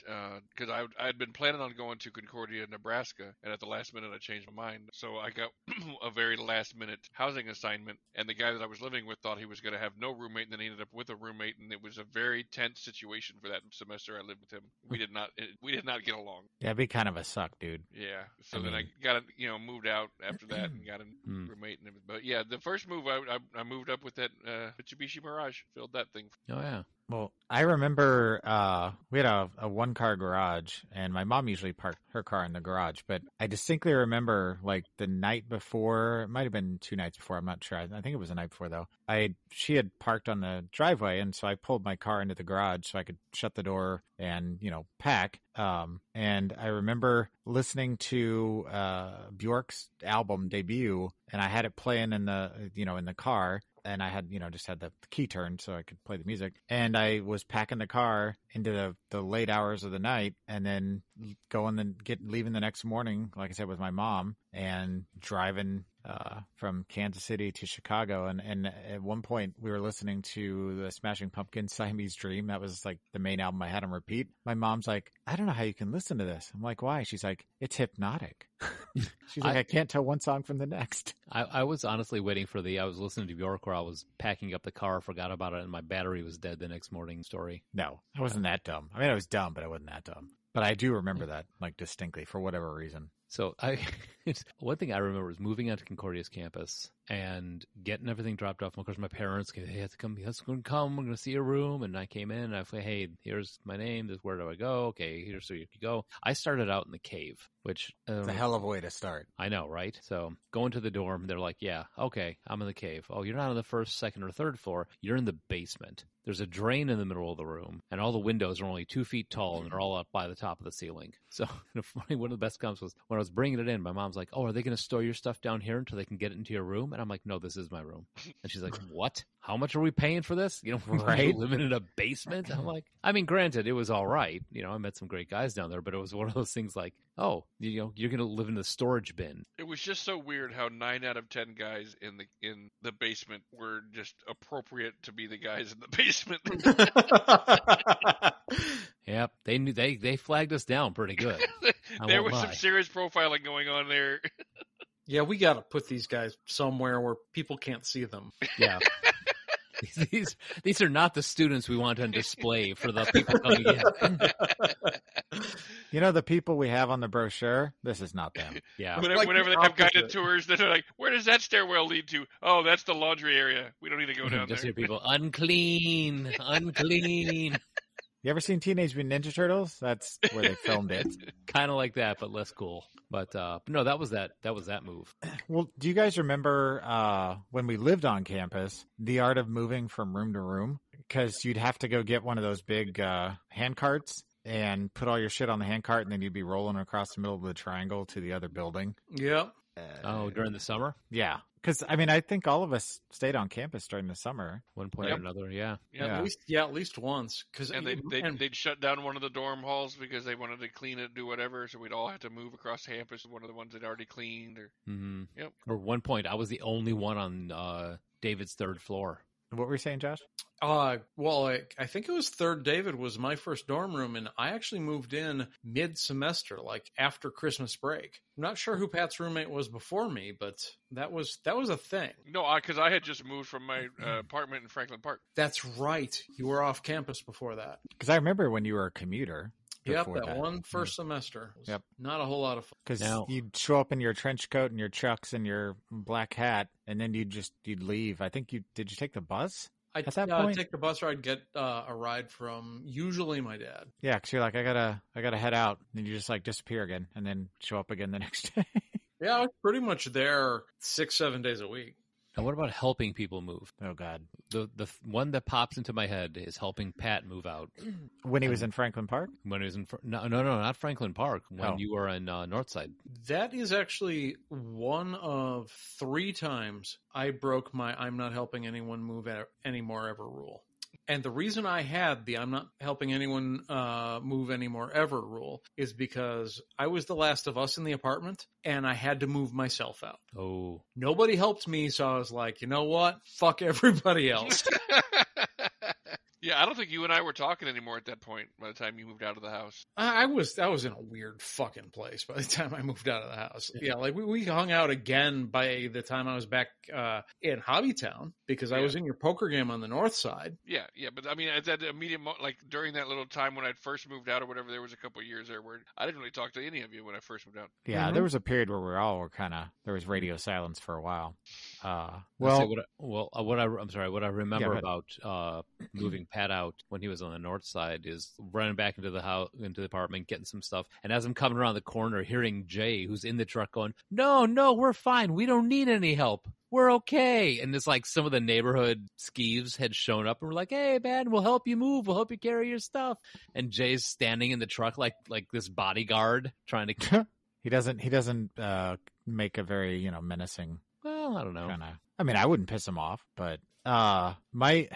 because I I had been planning on going to Concordia, Nebraska, and at the last minute I changed my mind. So I got a very last minute housing assignment, and the guy that I was living with thought he was going to have no roommate, and then he ended up with a roommate, and it was a very tense situation for that semester I lived with him. We did not we did not get along. Yeah, it'd be kind of a suck, dude. Yeah. So I then I got a, you know moved out after that and got a Hmm. roommate and everything. But yeah, the first move I, I, I moved up with that uh, Mitsubishi Mirage, filled that thing. Oh yeah, Well, I remember uh, we had a, a one car garage, and my mom usually parked her car in the garage. But I distinctly remember, like the night before, it might have been two nights before. I'm not sure. I, I think it was the night before though. I she had parked on the driveway, and so I pulled my car into the garage so I could shut the door and you know pack. Um, and I remember listening to uh, Bjork's album debut, and I had it playing in the you know in the car, and I had you know just had the key turned so I could play the music. And I was packing the car into the the late hours of the night, and then going and get leaving the next morning, like I said, with my mom, and driving uh, from Kansas City to Chicago. And, and at one point, we were listening to the Smashing Pumpkins Siamese Dream. That was like the main album I had on repeat. My mom's like, I don't know how you can listen to this. I'm like, why? She's like, it's hypnotic. She's like, I- I can't tell one song from the next. I, I was honestly waiting for the. I was listening to Bjork while I was packing up the car, forgot about it, and my battery was dead the next morning. Story. No, I wasn't that dumb. I mean, I was dumb, but I wasn't that dumb. But I do remember that, like distinctly, for whatever reason. So I, one thing I remember was moving onto Concordia's campus and getting everything dropped off. And of course, my parents, hey, have to come, have to come. We're going to see your room. And I came in and I said, hey, here's my name. This where do I go? Okay, here's where you can go. I started out in the cave, which uh, It's a hell of a way to start. I know, right? So going to the dorm, they're like, yeah, okay, I'm in the cave. Oh, you're not on the first, second, or third floor. You're in the basement. There's a drain in the middle of the room, and all the windows are only two feet tall, and they're all up by the top of the ceiling. So, funny, one of the best comes was when I was bringing it in. My mom's like, "Oh, are they going to store your stuff down here until they can get it into your room?" And I'm like, "No, this is my room." And she's like, "What? How much are we paying for this? You know, Right. living in a basement." I'm like, "I mean, granted, it was all right. You know, I met some great guys down there, but it was one of those things like, oh, you know, you're going to live in the storage bin." It was just so weird how nine out of ten guys in the in the basement were just appropriate to be the guys in the basement. Yep, they knew they they flagged us down pretty good. There won't was some serious profiling going on there. yeah, we got to put these guys somewhere where people can't see them. Yeah. these these are not the students we want on display for the people coming in. You know the people we have on the brochure? This is not them. Yeah. Whenever, like whenever the they have guided tours, they're like, "Where does that stairwell lead to?" Oh, that's the laundry area. We don't need to go down Just there. hear people unclean, unclean. You ever seen Teenage Mutant Ninja Turtles? That's where they filmed it. kind of like that, but less cool. But uh, no, that was that. That was that move. Well, do you guys remember uh, when we lived on campus, the art of moving from room to room? Because you'd have to go get one of those big uh, hand carts and put all your shit on the hand cart, and then you'd be rolling across the middle of the triangle to the other building. Yep. Oh, during the summer, Yeah. Because, I mean, I think all of us stayed on campus during the summer. one point Yep. or another. Yeah. Yeah. Yeah. At least, yeah, at least once. Cause And they'd, they'd, and- they'd shut down one of the dorm halls because they wanted to clean it, do whatever. So we'd all have to move across campus to one of the ones they'd already cleaned. Or mm-hmm. Yep. Or one point, I was the only one on uh, David's third floor. What were you saying, Josh? Uh, well, I, I think it was third David was my first dorm room, and I actually moved in mid semester, like after Christmas break. I'm not sure who Pat's roommate was before me, but that was that was a thing. no, because I, had just moved from my uh, apartment in Franklin Park. That's right. You were off campus before that. Because I remember when you were a commuter. Yep, before that, one first semester. was Yep. Not a whole lot of fun. Because Now- you'd show up in your trench coat and your chucks and your black hat, and then you'd just you'd leave. I think you did. You take the bus? I'd At that uh, point- take the bus or I'd get uh, a ride from usually my dad. Yeah, because you're like, I gotta, I gotta head out, and you just like disappear again, and then show up again the next day. Yeah, I was pretty much there six, seven days a week. Now, what about helping people move? oh God, The the one that pops into my head is helping Pat move out when he was in Franklin Park. when he was in Fr- no no no not Franklin Park when Oh. you were in uh, Northside. That is actually one of three times I broke my I'm not helping anyone move a- anymore ever rule. And the reason I had the I'm not helping anyone uh, move anymore ever rule is because I was the last of us in the apartment and I had to move myself out. Oh, Nobody helped me, so I was like, you know what? Fuck everybody else. yeah, I don't think you and I were talking anymore at that point. By the time you moved out of the house, I I was I was in a weird fucking place by the time I moved out of the house. Yeah, like we, we hung out again by the time I was back uh, in Hobbytown because I Yeah. was in your poker game on the north side. yeah, yeah. But I mean, at that immediate, mo- like during that little time when I'd first moved out or whatever, there was a couple of years there where I didn't really talk to any of you when I first moved out. Yeah, Mhm. there was a period where we all were kind of there was radio silence for a while. Uh, well, well, what I, well uh, what I I'm sorry what I remember go about uh, moving Pat out when he was on the North Side is running back into the house into the apartment getting some stuff, and as I'm coming around the corner, hearing Jay who's in the truck going, "No, no, we're fine. We don't need any help." We're okay. And it's like some of the neighborhood skeeves had shown up and were like, Hey man, we'll help you move. We'll help you carry your stuff. And Jay's standing in the truck like like this bodyguard trying to he doesn't he doesn't uh, make a very you know menacing well, I don't know. kind of. I mean, I wouldn't piss him off, but uh, my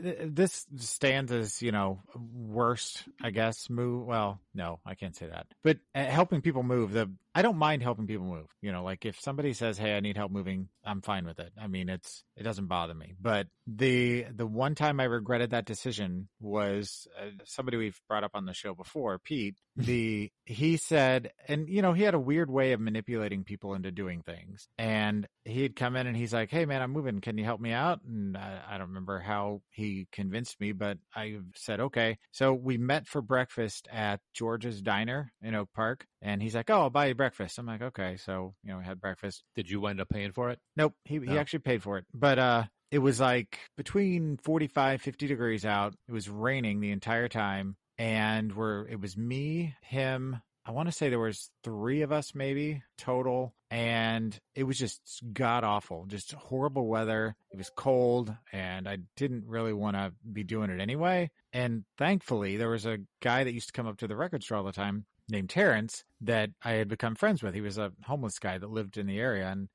this stands as you know worst, I guess. Move. Well, no, I can't say that. But uh, helping people move. The I don't mind helping people move. You know, like if somebody says, "Hey, I need help moving," I'm fine with it. I mean, it's it doesn't bother me. But the the one time I regretted that decision was uh, somebody we've brought up on the show before, Pete. The he said, and you know, he had a weird way of manipulating people into doing things. And he'd come in and he's like, "Hey, man, I'm moving. Can you help me out?" And I, I don't remember how he convinced me, but I said, "Okay." So we met for breakfast at George's Diner in Oak Park, and he's like, "Oh, I'll buy you breakfast." I'm like, "Okay." So you know, we had breakfast. Did you wind up paying for it? Nope, he he actually paid for it. But uh it was like between 45 50 degrees out. It was raining the entire time and we're it was me, him, I want to say there was 3 of us maybe total and it was just god awful, just horrible weather. It was cold and I didn't really want to be doing it anyway. And thankfully there was a guy that used to come up to the record store all the time named Terrence that I had become friends with. He was a homeless guy that lived in the area and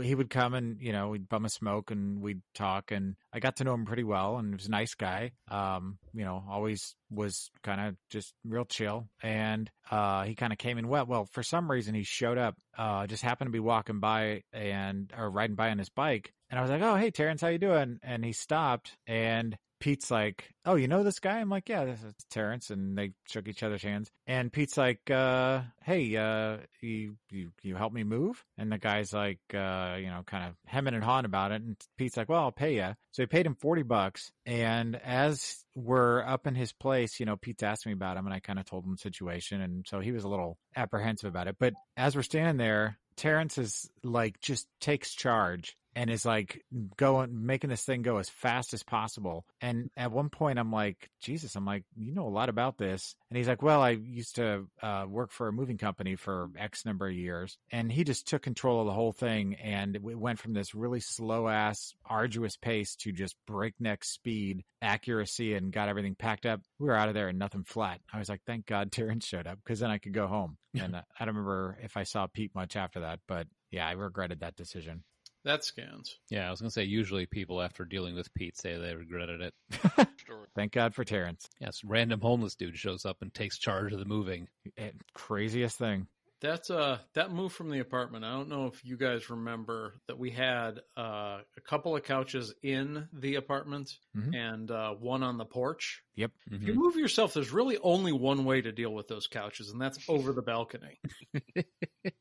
he would come and, you know, we'd bum a smoke and we'd talk and I got to know him pretty well and he was a nice guy. Um, you know, always was kind of just real chill. And, uh, he kind of came in well. Well, for some reason he showed up, uh, just happened to be walking by and, or riding by on his bike. And I was like, Oh, hey, Terrence, how you doing? And he stopped and Pete's like, "Oh, you know this guy?" I'm like, "Yeah, this is Terrence," and they shook each other's hands. And Pete's like, uh, "Hey, uh, you you you help me move?" And the guy's like, uh, you know, kind of hemming and hawing about it. And Pete's like, "Well, I'll pay you." So he paid him forty bucks. And as we're up in his place, you know, Pete's asked me about him, and I kind of told him the situation, and so he was a little apprehensive about it. But as we're standing there, Terrence is like just takes charge and is like going making this thing go as fast as possible. And at one point, I'm like, Jesus, I'm like, you know a lot about this. And he's like, Well, I used to uh, work for a moving company for X number of years, and he just took control of the whole thing, and it went from this really slow ass, arduous pace to just breakneck speed, accuracy, and got everything packed up. We were out of there and nothing flat. I was like, Thank God Terrence showed up because then I could go home. and uh, I don't remember if I saw Pete much after that, but yeah, I regretted that decision. That scans. Yeah, I was gonna say usually people after dealing with Pete say they regretted it. Story. Thank God for Terrence. Yes, random homeless dude shows up and takes charge of the moving. Eh, craziest thing. That's uh that move from the apartment. I don't know if you guys remember that we had uh, a couple of couches in the apartment Mhm. and uh, one on the porch. Yep. If you move yourself, there's really only one way to deal with those couches, and that's over the balcony.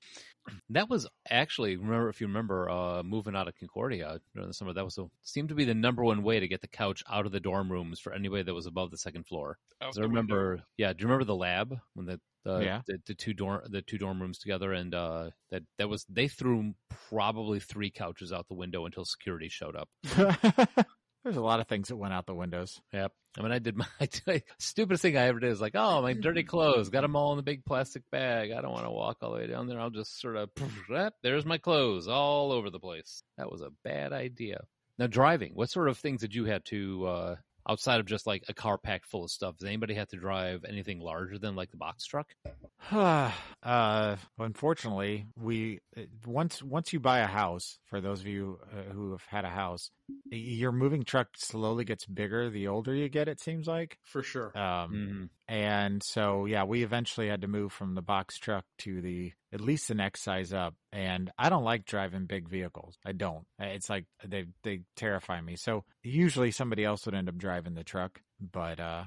That was actually remember if you remember uh, moving out of Concordia during the summer. That was a, seemed to be the number one way to get the couch out of the dorm rooms for anybody that was above the second floor. Out 'Cause I remember, yeah. Do you remember the lab when the the, Yeah. the, the two dorm the two dorm rooms together and uh, that that was they threw probably three couches out the window until security showed up. There's a lot of things that went out the windows. Yep. I mean, I did my stupidest thing I ever did is like, oh, my dirty clothes, got them all in the big plastic bag. I don't want to walk all the way down there. I'll just sort of, there's my clothes all over the place. That was a bad idea. Now, driving, what sort of things did you have to, uh, outside of just like a car packed full of stuff, does anybody have to drive anything larger than like the box truck? uh, unfortunately, we uh, once once you buy a house. For those of you uh, who have had a house, your moving truck slowly gets bigger the older you get. It seems like. For sure. Um, Mhm. and so yeah, we eventually had to move from the box truck to the at least the next size up. And I don't like driving big vehicles. I don't. It's like they they terrify me. So usually somebody else would end up driving the truck, but uh,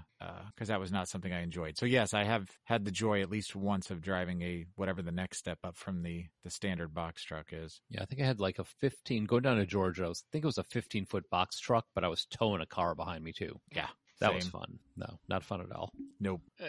because that was not something I enjoyed. So yes, I have had the joy at least once of driving a whatever the next step up from the the standard box truck is. Yeah, I think I had like a 15, going down to Georgia, I, was, I think it was a 15 foot box truck, but I was towing a car behind me too. Yeah, That was fun. No, not fun at all. Nope. Eh,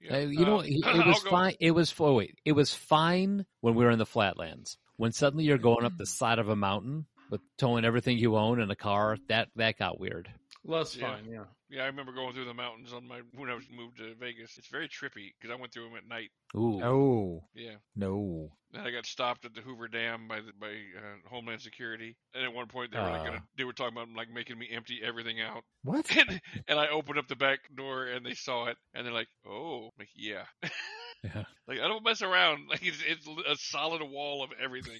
yeah. Uh, you know, Um, it, it was fine. It was oh, wait, it was fine when we were in the flatlands. When suddenly you're going up the side of a mountain with towing everything you own in a car, that that got weird. Less Yeah. fine, yeah. Yeah, I remember going through the mountains on my when I was moved to Vegas. It's very trippy because I went through them at night. Ooh, Oh Yeah. no. Then I got stopped at the Hoover Dam by the, by uh, Homeland Security, and at one point they were like gonna, they were talking about like making me empty everything out, What? and, and I opened up the back door and they saw it, and they're like, "Oh, I'm like yeah." Yeah. like I don't mess around. Like it's it's a solid wall of everything.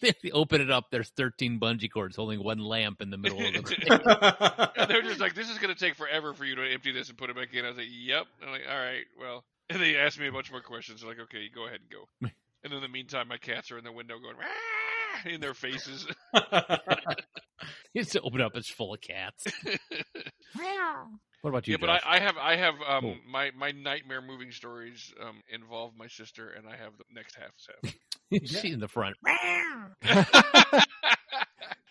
they open it up. There's 13 bungee cords holding one lamp in the middle of the. and they're just like, "This is gonna take forever for you to empty this and put it back in." I was like, "Yep." And I'm like, "All right, well." And they asked me a bunch more questions. They're like, "Okay, go ahead and go." And in the meantime, my cats are in the window going "Rah!" in their faces. it's open up. It's full of cats. Meow. What about you? yeah, but I, I have I have um Cool. my my nightmare moving stories um involve my sister, and I have the next half. half. She's in the front.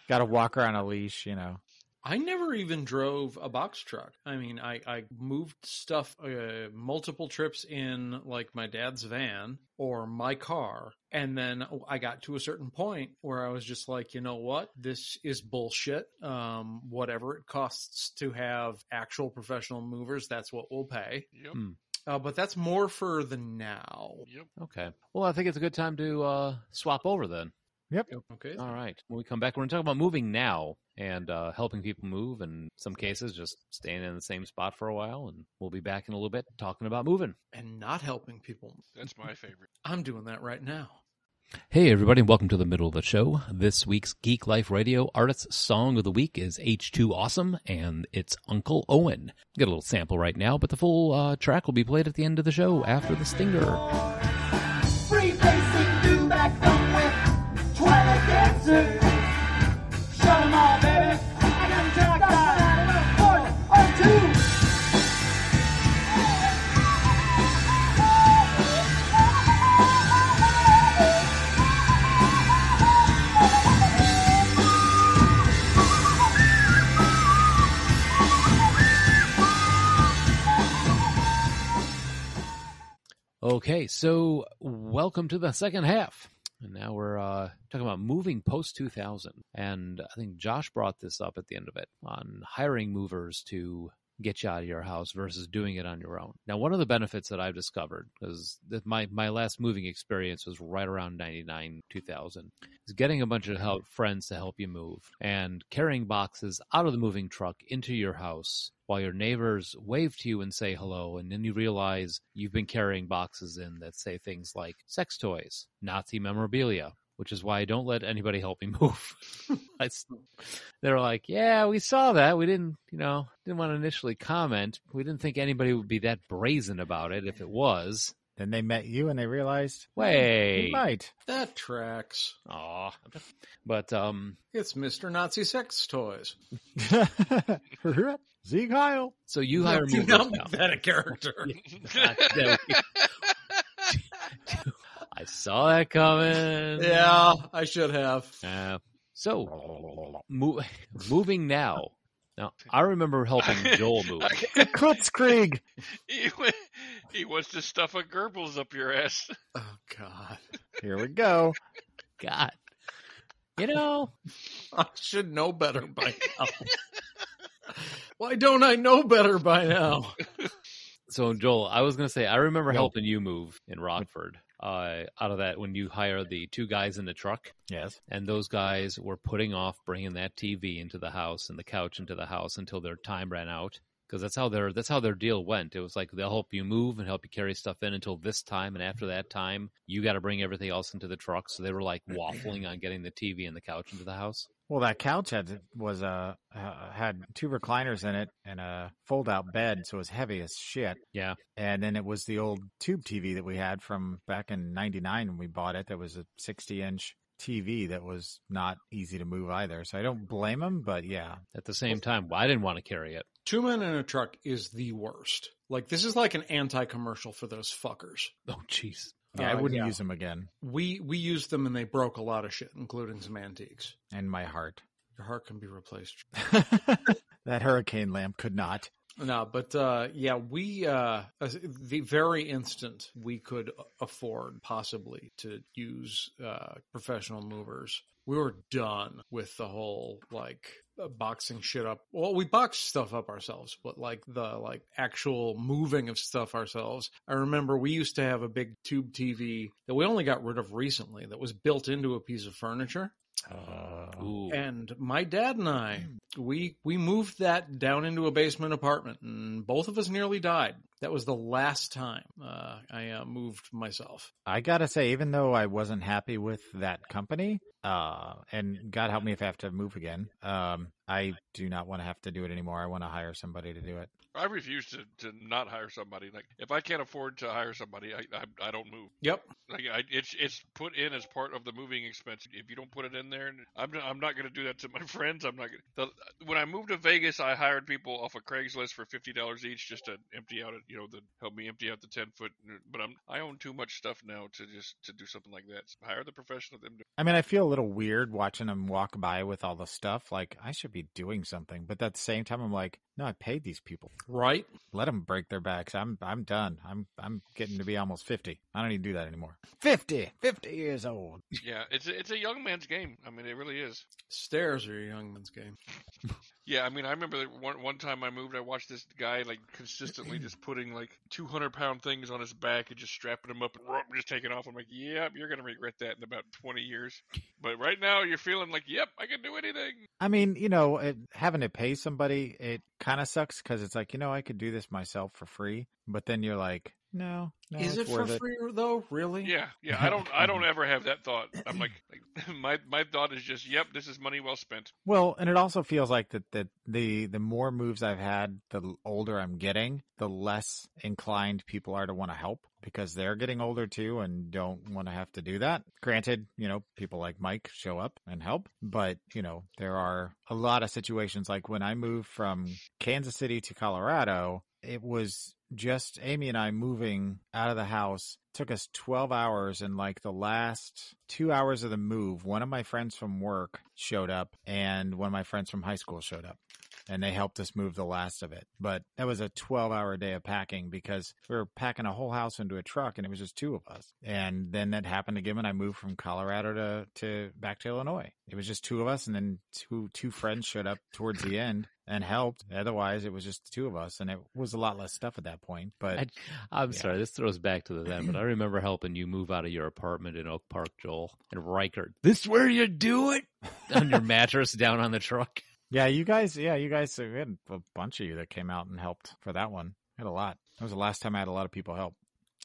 Got to walk her on a leash, you know. I never even drove a box truck. I mean, I, I moved stuff uh, multiple trips in like my dad's van or my car. And then I got to a certain point where I was just like, you know what? This is bullshit. Um, whatever it costs to have actual professional movers, that's what we'll pay. Yep. Hmm. Uh, but that's more for the now. Yep. Okay. Well, I think it's a good time to uh, swap over then. Okay. All right. When we come back, we're going to talk about moving now and uh, helping people move. And some cases, just staying in the same spot for a while. And we'll be back in a little bit talking about moving. And not helping people. That's my favorite. I'm doing that right now. Hey, everybody, and welcome to the middle of the show. This week's Geek Life Radio Artist's Song of the Week is H2 Awesome, and it's Uncle Owen. Get a little sample right now, but the full uh, track will be played at the end of the show after the stinger. Okay, so welcome to the second half. And now we're uh, talking about moving post 2000. And I think Josh brought this up at the end of it on hiring movers to get you out of your house versus doing it on your own. Now, one of the benefits that I've discovered is that my, my last moving experience was right around 99, 2000, is getting a bunch of help, friends to help you move and carrying boxes out of the moving truck into your house while your neighbors wave to you and say hello. And then you realize you've been carrying boxes in that say things like sex toys, Nazi memorabilia, which is why I don't let anybody help me move. I s- They're like, yeah, we saw that. We didn't, you know, didn't want to initially comment. We didn't think anybody would be that brazen about it if it was. Then they met you and they realized, Wait. we might. That tracks. Aw. But, um, It's Mr. Nazi Sex Toys. Zeke Heil. so you hire Do movers not now. make that a character. God, no. I saw that coming. yeah, I should have. Uh, so, mo- moving now. Now, I remember helping Joel move. Kutzkrieg. he, wa- he wants to stuff a Goebbels up your ass. Oh God, Here we go. God. You know, I should know better by now. Why don't I know better by now? so Joel, I was going to say, I remember Yo. helping you move in Rockford. Uh, out of that, when you hire the two guys in the truck, Yes. and those guys were putting off bringing that TV into the house and the couch into the house until their time ran out. Because that's how their that's how their deal went. It was like they'll help you move and help you carry stuff in until this time, and after that time, you got to bring everything else into the truck. So they were like waffling on getting the TV and the couch into the house. Well, that couch had was uh, uh had two recliners in it and a fold out bed, so it was heavy as shit. Yeah. And then it was the old tube TV that we had from back in '99 when we bought it. That was a 60 inch TV that was not easy to move either. So I don't blame him, but yeah, At the same time, I didn't want to carry it. Two men in a truck is the worst. Like this is like an anti-commercial for those fuckers. Oh, jeez. Yeah, I Uh, wouldn't yeah. use them again. We we used them and they broke a lot of shit, including some antiques. And my heart. Your heart can be replaced. that hurricane lamp could not. No, but uh, yeah, we uh, the very instant we could afford possibly to use uh, professional movers, we were done with the whole like boxing shit up. Well, we boxed stuff up ourselves, but like the like actual moving of stuff ourselves. I remember we used to have a big tube TV that we only got rid of recently that was built into a piece of furniture. Uh, And my dad and I, we we moved that down into a basement apartment, and both of us nearly died. That was the last time uh, I uh, moved myself. I gotta say, even though I wasn't happy with that company, uh, and God help me if I have to move again, um, I do not want to have to do it anymore. I want to hire somebody to do it. I refuse to, to not hire somebody. Like if I can't afford to hire somebody, I I, I don't move. Yep. Like I, it's it's put in as part of the moving expense. If you don't put it in there, I'm I'm not going to do that to my friends. I'm not going. to When I moved to Vegas, I hired people off of Craigslist for fifty dollars each just to empty out it. You know, to help me empty out the ten foot. But I'm I own too much stuff now to just to do something like that. So hire the professional. Them do. I mean, I feel a little weird watching them walk by with all the stuff. Like, I should be doing something, but at the same time, I'm like, no, I paid these people. Right. Let them break their backs. I'm, I'm done. I'm, I'm getting to be almost fifty. I don't need to do that anymore. 50, 50 years old. Yeah, it's a, it's a young man's game. I mean, it really is. Stairs are a young man's game. Yeah, I mean, I remember that one one time I moved, I watched this guy like consistently just putting like two hundred pound things on his back and just strapping them up and rope, just taking off. I'm like, yep, you're gonna regret that in about twenty years. But right now, you're feeling like, yep, I can do anything. I mean, you know, it, having to pay somebody, it kind of sucks because it's like, you know, I could do this myself for free, but then you're like, no, no is it for worth free though? Really? Yeah, yeah. I don't, I don't ever have that thought. I'm like, like my my thought is just, yep, this is money well spent. Well, and it also feels like that that the the more moves I've had, the older I'm getting, the less inclined people are to want to help because they're getting older too and don't want to have to do that. Granted, you know, people like Mike show up and help, but you know, there are a lot of situations. Like when I moved from Kansas City to Colorado, it was just Amy and I moving out of the house. Took us 12 hours and like the last two hours of the move one of my friends from work showed up and one of my friends from high school showed up and they helped us move the last of it. But that was a 12 hour day of packing because we were packing a whole house into a truck and it was just two of us. And then that happened again when I moved from Colorado to, to back to Illinois. It was just two of us and then two, two friends showed up towards the end and helped. Otherwise, it was just the two of us, and it was a lot less stuff at that point. But I, I'm Yeah. sorry, this throws back to the then, but I remember helping you move out of your apartment in Oak Park, Joel, and Riker. This where you do it on your mattress down on the truck. Yeah, you guys, yeah, you guys, we had a bunch of you that came out and helped for that one. I had a lot. That was the last time I had a lot of people help.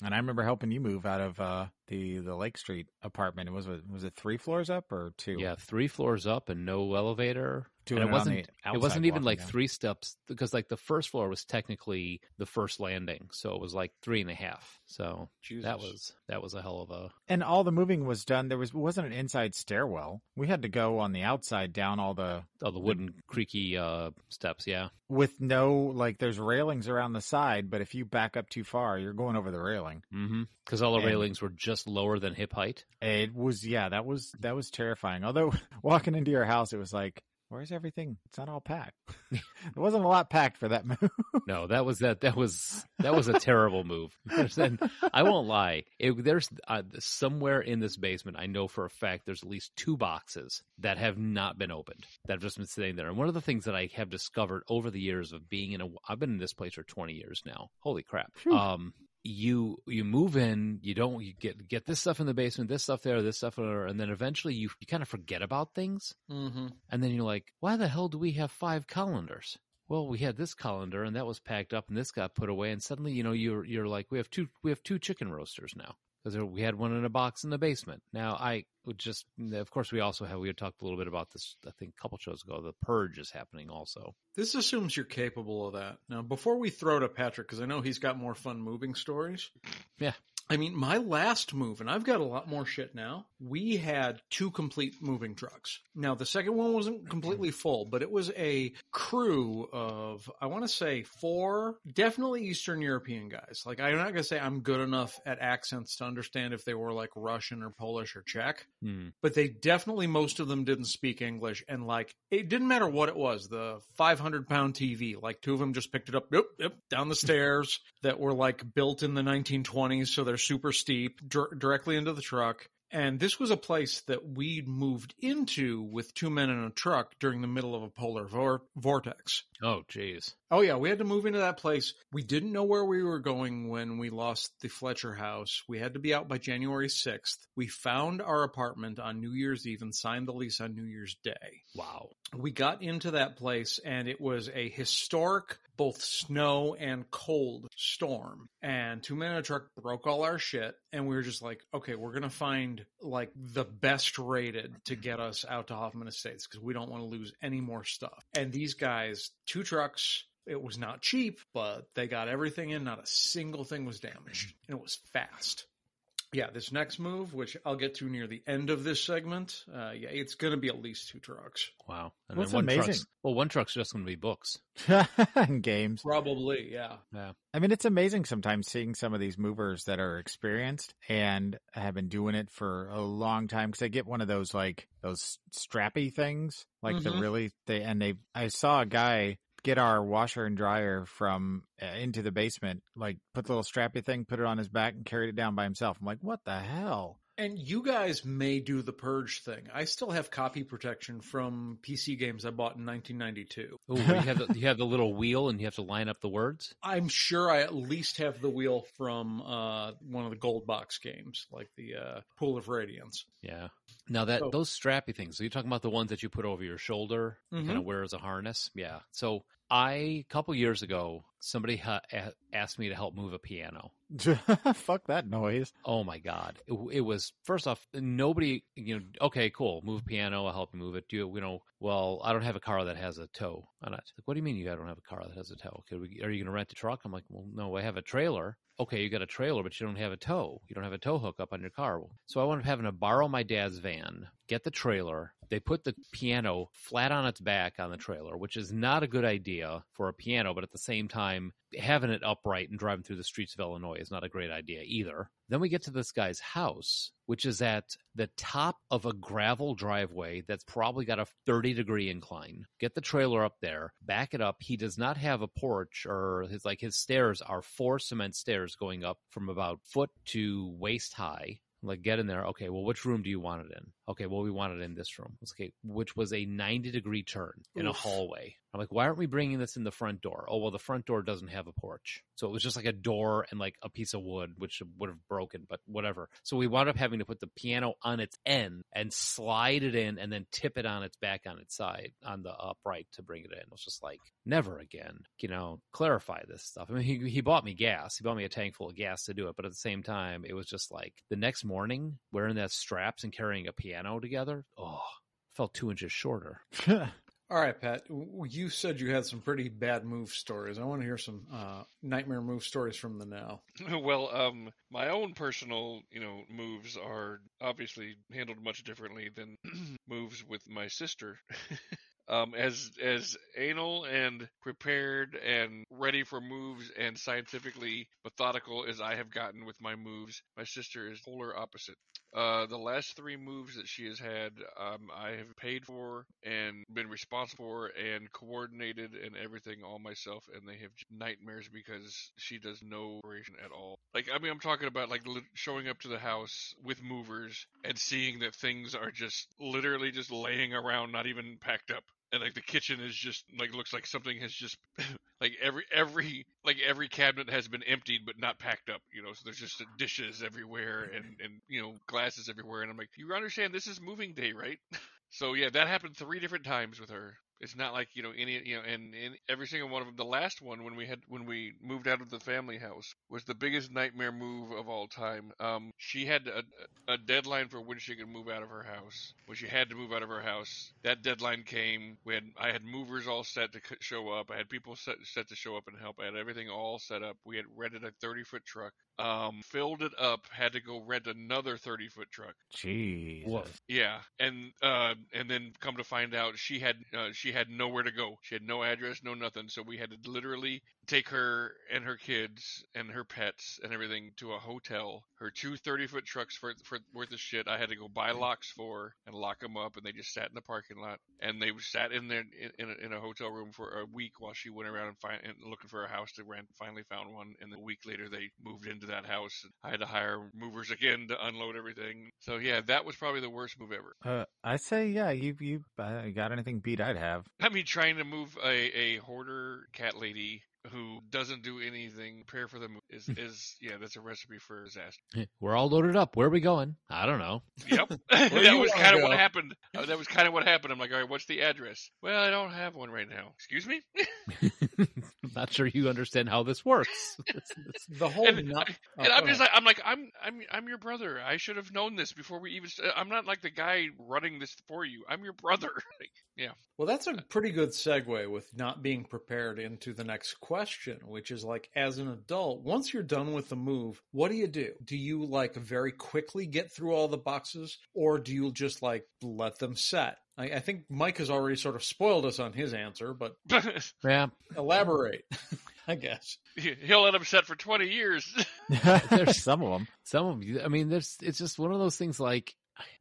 And I remember helping you move out of uh, the the Lake Street apartment. It was was it three floors up or two? Yeah, three floors up and no elevator. Doing and it it wasn't. the It wasn't even like down. three steps because like the first floor was technically the first landing, so it was like three and a half. So that was that was a hell of a And all the moving was done. There was wasn't an inside stairwell. We had to go on the outside down all the oh the wooden creaky uh steps. Yeah, with no like. There's railings around the side, but if you back up too far, you're going over the railing. mm-hmm. Because all the And- railings were just lower than hip height. It was yeah, that was that was terrifying. Although walking into your house, it was like, where's everything? It's not all packed. there wasn't a lot packed for that move. No, that was that. That was that was a terrible move. And I won't lie. It, there's uh, somewhere in this basement. I know for a fact there's at least two boxes that have not been opened that have just been sitting there. And one of the things that I have discovered over the years of being in a, I've been in this place for 20 years now. Holy crap. Um, you you move in, you don't you get get this stuff in the basement, this stuff there, this stuff there, and then eventually you you kind of forget about things. Mm-hmm. And then you're like, why the hell do we have five colanders? Well, we had this colander and that was packed up and this got put away and suddenly, you know, you're you're like, we have two we have two chicken roasters now because we had one in a box in the basement. Now I would just, of course, we also have we had talked a little bit about this. I think a couple shows ago. The purge is happening also. This assumes you're capable of that. Now, before we throw to Patrick, because I know he's got more fun moving stories. Yeah. I mean, my last move, and I've got a lot more shit now. We had two complete moving trucks. Now, the second one wasn't completely full, but it was a crew of, I want to say, four definitely Eastern European guys. Like, I'm not going to say I'm good enough at accents to understand if they were like Russian or Polish or Czech Hmm. but they definitely most of them didn't speak English, and like it didn't matter what it was. The 500 pound TV, like two of them just picked it up, yep, yep, down the stairs that were like built in the 1920s, so they're super steep, dir- directly into the truck. And this was a place that we'd moved into with two men in a truck during the middle of a polar vor- vortex. Oh, jeez. Oh yeah, we had to move into that place. We didn't know where we were going when we lost the Fletcher house. We had to be out by January 6th. We found our apartment on New Year's Eve and signed the lease on New Year's Day. Wow. We got into that place and it was a historic both snow and cold storm. And two men in a truck broke all our shit and we were just like, okay, we're going to find like the best rated to get us out to Hoffman Estates because we don't want to lose any more stuff. And these guys, two trucks, it was not cheap, but they got everything in. Not a single thing was damaged. And it was fast. Yeah, this next move, which I'll get to near the end of this segment, uh, yeah, it's going to be at least two trucks. Wow. And What's then one amazing- truck's well, one truck's just going to be books. and games. Probably, yeah. Yeah. I mean, it's amazing sometimes seeing some of these movers that are experienced and have been doing it for a long time. Because I get one of those like those strappy things, like the Mhm. really they and they. I saw a guy get our washer and dryer from uh, into the basement, like put the little strappy thing, put it on his back, and carried it down by himself. I'm like, what the hell? And you guys may do the purge thing. I still have copy protection from PC games I bought in 1992. Ooh, you have the, you have the little wheel and you have to line up the words. I'm sure I at least have the wheel from uh, one of the gold box games, like the uh, Pool of Radiance. Yeah. Now that So- those strappy things, so you're talking about the ones that you put over your shoulder, Mhm. kind of wear as a harness. Yeah. So I, a couple years ago, somebody ha- asked me to help move a piano. Fuck that noise. Oh my god! It, it was first off, nobody. You know, okay, cool. Move piano. I'll help you move it. Do you, you know? Well, I don't have a car that has a tow. Like, what do you mean you don't have a car that has a tow? We, are you going to rent a truck? I'm like, well, no, I have a trailer. Okay, you got a trailer, but you don't have a tow. You don't have a tow hook up on your car. So I wound up having to borrow my dad's van get the trailer. They put the piano flat on its back on the trailer, which is not a good idea for a piano, but at the same time, having it upright and driving through the streets of Illinois is not a great idea either. Then we get to this guy's house, which is at the top of a gravel driveway that's probably got a 30 degree incline. Get the trailer up there, back it up. He does not have a porch or his like his stairs are four cement stairs going up from about foot to waist high. Like get in there. Okay, well, which room do you want it in? Okay, well, we want it in this room. Okay, which was a 90 degree turn in a hallway. I'm like, why aren't we bringing this in the front door? Oh, well, the front door doesn't have a porch. So it was just like a door and like a piece of wood, which would have broken, but whatever. So we wound up having to put the piano on its end and slide it in and then tip it on its back on its side on the upright to bring it in. It was just like, never again, you know, clarify this stuff. I mean, he, he bought me gas. He bought me a tank full of gas to do it. But at the same time, it was just like the next morning wearing that straps and carrying a piano together. Oh, felt two inches shorter. All right, Pat. You said you had some pretty bad move stories. I want to hear some uh, nightmare move stories from the now. well, um, my own personal, you know, moves are obviously handled much differently than moves with my sister. um, as as anal and prepared and ready for moves and scientifically methodical as I have gotten with my moves, my sister is polar opposite. Uh, the last three moves that she has had, um, I have paid for and been responsible for and coordinated and everything all myself, and they have nightmares because she does no preparation at all. Like, I mean, I'm talking about like li- showing up to the house with movers and seeing that things are just literally just laying around, not even packed up. And like the kitchen is just like looks like something has just like every every like every cabinet has been emptied but not packed up you know? So there's just dishes everywhere mm-hmm. and and you know glasses everywhere and i'm like you understand this is moving day right? So yeah that happened three different times with her it's not like you know any you know and, every single one of them the last one when we had when we moved out of the family house was the biggest nightmare move of all time. Um she had a, a deadline for when she could move out of her house. When she had to move out of her house that deadline came. We had i had movers all set to show up. I had people set, set to show up and help. I had everything all set up. We had rented a 30 foot truck um filled it up had to go rent another 30 foot truck Jeez. Woof. yeah, and uh, and then come to find out, she had uh, she had nowhere to go. She had no address, no nothing. So we had to literally take her and her kids and her pets and everything to a hotel. Her two 30 foot trucks for, for worth of shit. I had to go buy locks for and lock them up, and they just sat in the parking lot. And they sat in there in, in, a, in a hotel room for a week while she went around and, find, and looking for a house to rent. Finally found one, and a week later they moved into that house. I had to hire movers again to unload everything. So yeah, that was probably the worst move ever. Uh, I say, yeah, you you uh, got anything beat I'd have. I mean, trying to move a, a hoarder cat lady who doesn't do anything, prepare for the move is, is yeah, that's a recipe for disaster. We're all loaded up. Where are we going? I don't know. Yep, that was kind of what happened. Uh, that was kind of what happened. I'm like, all right, what's the address? Well, I don't have one right now. Excuse me. I'm not sure you understand how this works. It's- it's- The whole and, not, I- oh, and I'm go just like, I'm like, I'm, I'm, I'm your brother. I should have known this before we even. St- I'm not like the guy running this for you. I'm your brother. Like, yeah. Well, that's a pretty good segue with not being prepared into the next question, which is like, as an adult, once you're done with the move, what do you do? Do you like very quickly get through all the boxes, or do you just like let them set? I, I think Mike has already sort of spoiled us on his answer, but yeah, elaborate, I guess. He'll let them set for 20 years. There's some of them. some of them. I mean, there's. It's just one of those things. Like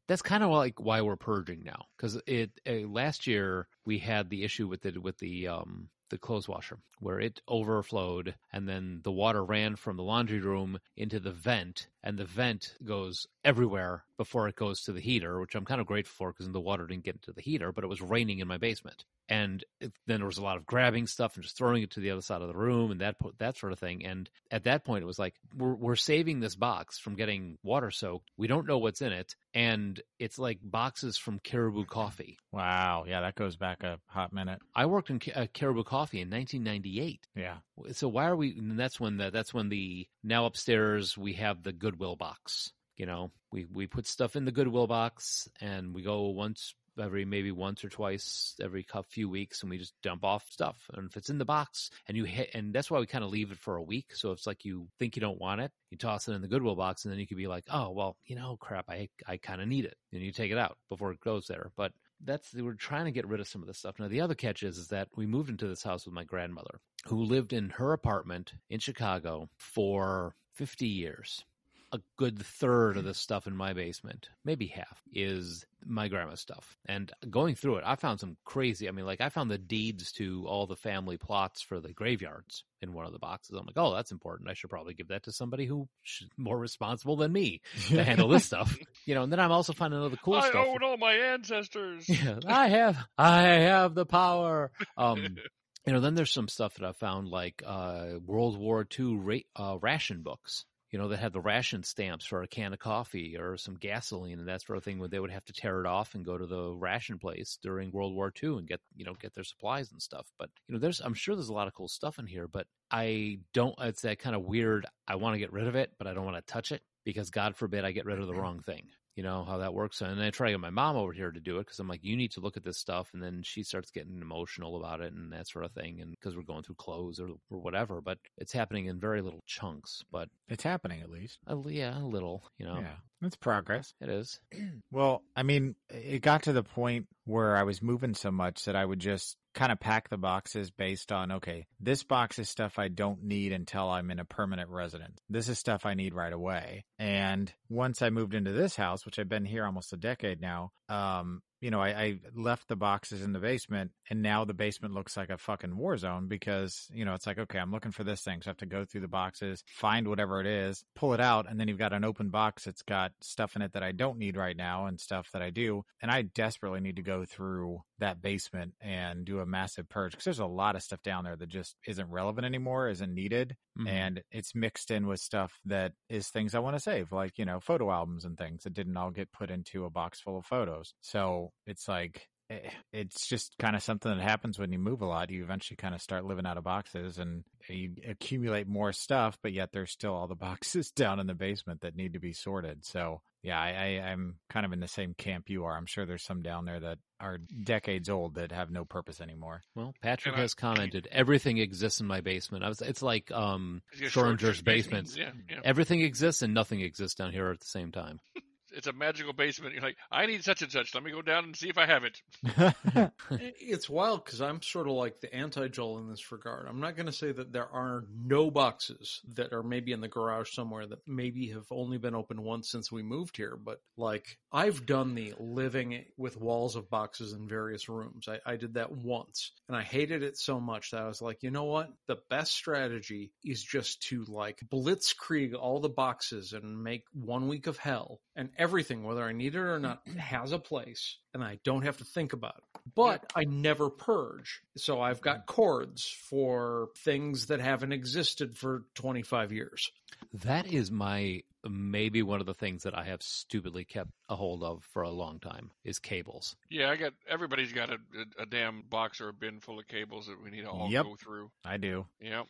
that's kind of like why we're purging now. Because it uh, last year we had the issue with the with the um the clothes washer where it overflowed and then the water ran from the laundry room into the vent and the vent goes everywhere before it goes to the heater which i'm kind of grateful for because the water didn't get into the heater but it was raining in my basement and it, then there was a lot of grabbing stuff and just throwing it to the other side of the room and that that sort of thing and at that point it was like we're, we're saving this box from getting water soaked we don't know what's in it and it's like boxes from caribou coffee Wow. Yeah, that goes back a hot minute. I worked in uh, Caribou Coffee in 1998. Yeah. So why are we? And that's when the that's when the now upstairs we have the Goodwill box. You know, we we put stuff in the Goodwill box and we go once every maybe once or twice every few weeks, and we just dump off stuff. And if it's in the box, and you hit, and that's why we kind of leave it for a week. So if it's like you think you don't want it, you toss it in the Goodwill box, and then you could be like, oh well, you know, crap, I I kind of need it, and you take it out before it goes there. But that's we're trying to get rid of some of this stuff. Now the other catch is is that we moved into this house with my grandmother, who lived in her apartment in Chicago for 50 years. A good third of the stuff in my basement, maybe half, is my grandma's stuff. And going through it, I found some crazy. I mean, like I found the deeds to all the family plots for the graveyards in one of the boxes. I'm like, oh, that's important. I should probably give that to somebody who should, more responsible than me to handle this stuff. You know, and then I'm also finding other cool I stuff. own all my ancestors. Yeah, I have, I have the power. Um, you know, then there's some stuff that I found like uh, World War II ra- uh, ration books. You know, that had the ration stamps for a can of coffee or some gasoline and that sort of thing. Where they would have to tear it off and go to the ration place during World War II and get you know get their supplies and stuff. But you know, there's I'm sure there's a lot of cool stuff in here, but I don't. It's that kind of weird. I want to get rid of it, but I don't want to touch it because God forbid I get rid of the mm-hmm. wrong thing you know how that works and i try to get my mom over here to do it because i'm like you need to look at this stuff and then she starts getting emotional about it and that sort of thing and because we're going through clothes or, or whatever but it's happening in very little chunks but It's happening at least. a, yeah a little you know Yeah, it's progress. it is Well, I mean, it got to the point where I was moving so much that I would just kind of pack the boxes based on, okay, this box is stuff I don't need until I'm in a permanent residence. This is stuff I need right away. And once I moved into this house, which I've been here almost a decade now, um, you know, I, I left the boxes in the basement and now the basement looks like a fucking war zone because, you know, it's like, okay, I'm looking for this thing. So I have to go through the boxes, find whatever it is, pull it out, and then you've got an open box that's got stuff in it that I don't need right now and stuff that I do. And I desperately need to go through that basement and do a massive purge because there's a lot of stuff down there that just isn't relevant anymore, isn't needed. Mhm. And it's mixed in with stuff that is things I want to save, like, you know, photo albums and things that didn't all get put into a box full of photos. So it's like, eh, it's just kind of something that happens when you move a lot. You eventually kind of start living out of boxes and you accumulate more stuff, but yet there's still all the boxes down in the basement that need to be sorted. So yeah, I, I, I'm kind of in the same camp you are. I'm sure there's some down there that are decades old that have no purpose anymore. well patrick I- has commented everything exists in my basement i was it's like um Yeah, schrodinger's basement Yeah, yeah. everything exists and nothing exists down here at the same time It's a magical basement. You're like, I need such and such. Let me go down and see if I have it. It's wild because I'm sort of like the anti Joel in this regard. I'm not going to say that there are no boxes that are maybe in the garage somewhere that maybe have only been opened once since we moved here, but like I've done the living with walls of boxes in various rooms. I, I did that once and I hated it so much that I was like, you know what? The best strategy is just to like blitzkrieg all the boxes and make one week of hell and everything, whether I need it or not, mm-hmm. has a place and I don't have to think about it. But I never purge. So I've got mm-hmm. cords for things that haven't existed for 25 years. That is my maybe one of the things that I have stupidly kept a hold of for a long time is cables. Yeah, I got everybody's got a, a, a damn box or a bin full of cables that we need to all Yep. go through. I do. Yep.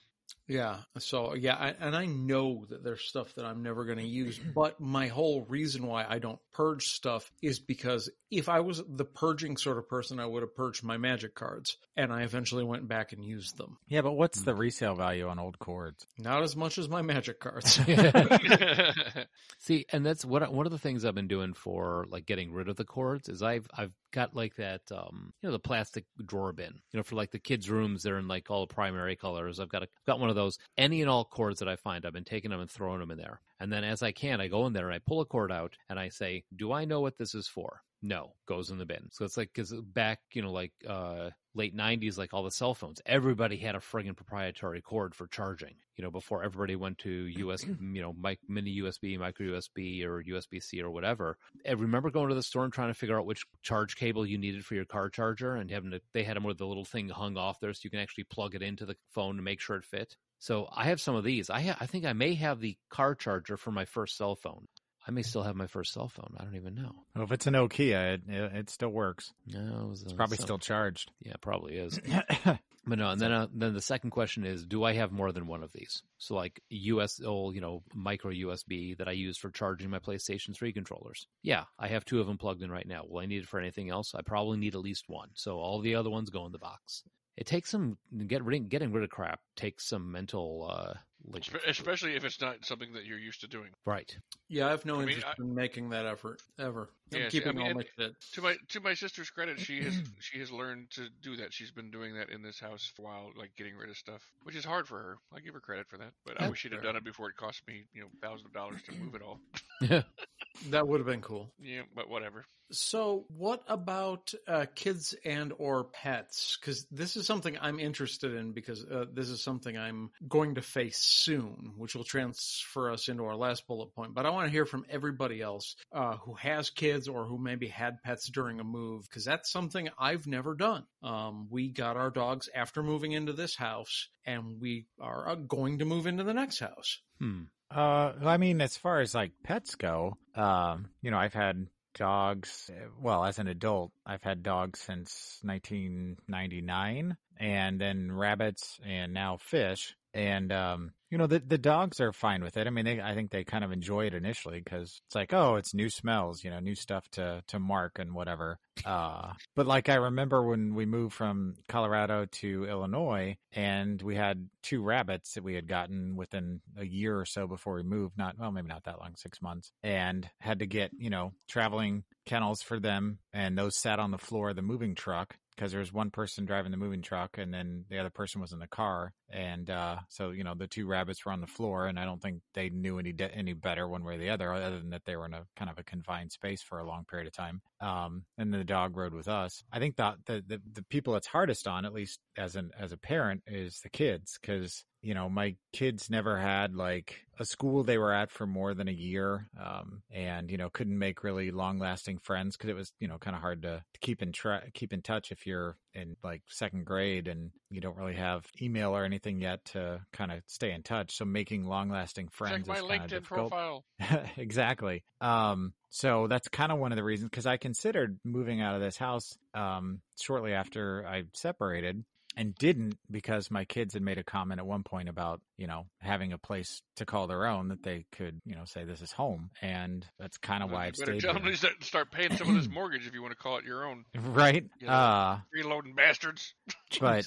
Yeah. So yeah, I, and I know that there's stuff that I'm never going to use, but my whole reason why I don't purge stuff is because if I was the purging sort of person, I would have purged my magic cards, and I eventually went back and used them. Yeah, but what's the resale value on old cords? Not as much as my magic cards. See, and that's what one of the things I've been doing for like getting rid of the cords is I've I've got like that um you know the plastic drawer bin you know for like the kids' rooms they're in like all primary colors. I've got a got one of those. Any and all chords that I find, I've been taking them and throwing them in there. And then as I can, I go in there and I pull a cord out and I say, "Do I know what this is for?" No, goes in the bin. So it's like because back you know like uh late 90s like all the cell phones everybody had a friggin' proprietary cord for charging you know before everybody went to us you know mic, mini usb micro usb or usb-c or whatever and remember going to the store and trying to figure out which charge cable you needed for your car charger and having to they had them with the little thing hung off there so you can actually plug it into the phone to make sure it fit so i have some of these i ha- i think i may have the car charger for my first cell phone I may still have my first cell phone. I don't even know. Well, if it's an Nokia, it, it, it still works. No, it was, It's uh, probably still charged. Yeah, it probably is. But no, and then uh, then the second question is, do I have more than one of these? So like US, oh, you know, micro USB that I use for charging my PlayStation 3 controllers. Yeah, I have two of them plugged in right now. Will I need it for anything else? I probably need at least one. So all the other ones go in the box. It takes some get rid getting rid of crap takes some mental uh like Especially if it's not something that you're used to doing. right. Yeah, I have no I mean, interest I- in making that effort ever. I'm Yeah, keeping I mean, all my shit. To my to my sister's credit, she has she has learned to do that. She's been doing that in this house for a while, like getting rid of stuff, which is hard for her. I give her credit for that, but I wish she'd have done it before it cost me you know thousands of dollars to move it all. Yeah, that would have been cool. Yeah, but whatever. So, what about uh, kids and or pets? Because this is something I'm interested in because uh, this is something I'm going to face soon, which will transfer us into our last bullet point. But I want to hear from everybody else uh, who has kids or who maybe had pets during a move, because that's something I've never done. Um, we got our dogs after moving into this house, and we are uh, going to move into the next house. Hmm. Uh, I mean, as far as like pets go, um, you know, I've had dogs. uh, Well, as an adult, I've had dogs since 1999, and then rabbits, and now fish. And um, you know, the the dogs are fine with it. I mean, they, I think they kind of enjoy it initially because it's like, oh, it's new smells, you know, new stuff to to mark and whatever. Uh, but like I remember when we moved from Colorado to Illinois, and we had two rabbits that we had gotten within a year or so before we moved. Not well, maybe not that long, six months, and had to get you know traveling kennels for them, and those sat on the floor of the moving truck because there was one person driving the moving truck and then the other person was in the car. And uh so you know the two rabbits were on the floor and i don't think they knew any de- any better one way or the other other than that they were in a kind of a confined space for a long period of time. Um and the dog rode with us. I think that the the, the people it's hardest on at least as an as a parent is the kids because you know my kids never had like a school they were at for more than a year um and you know couldn't make really long lasting friends because it was you know kind of hard to, to keep in tra- keep in touch if you're in like second grade and you don't really have email or anything yet to kind of stay in touch so making long lasting friends Check is kind of LinkedIn difficult. profile. exactly. Um, so that's kind of one of the reasons because I considered moving out of this house um, shortly after I separated and didn't because my kids had made a comment at one point about, you know, having a place to call their own that they could, you know, say this is home. And that's kind of why I've better stayed tell here. them to start- start paying some of this mortgage if you want to call it your own. Right. You know, Uh, Freeloading bastards. but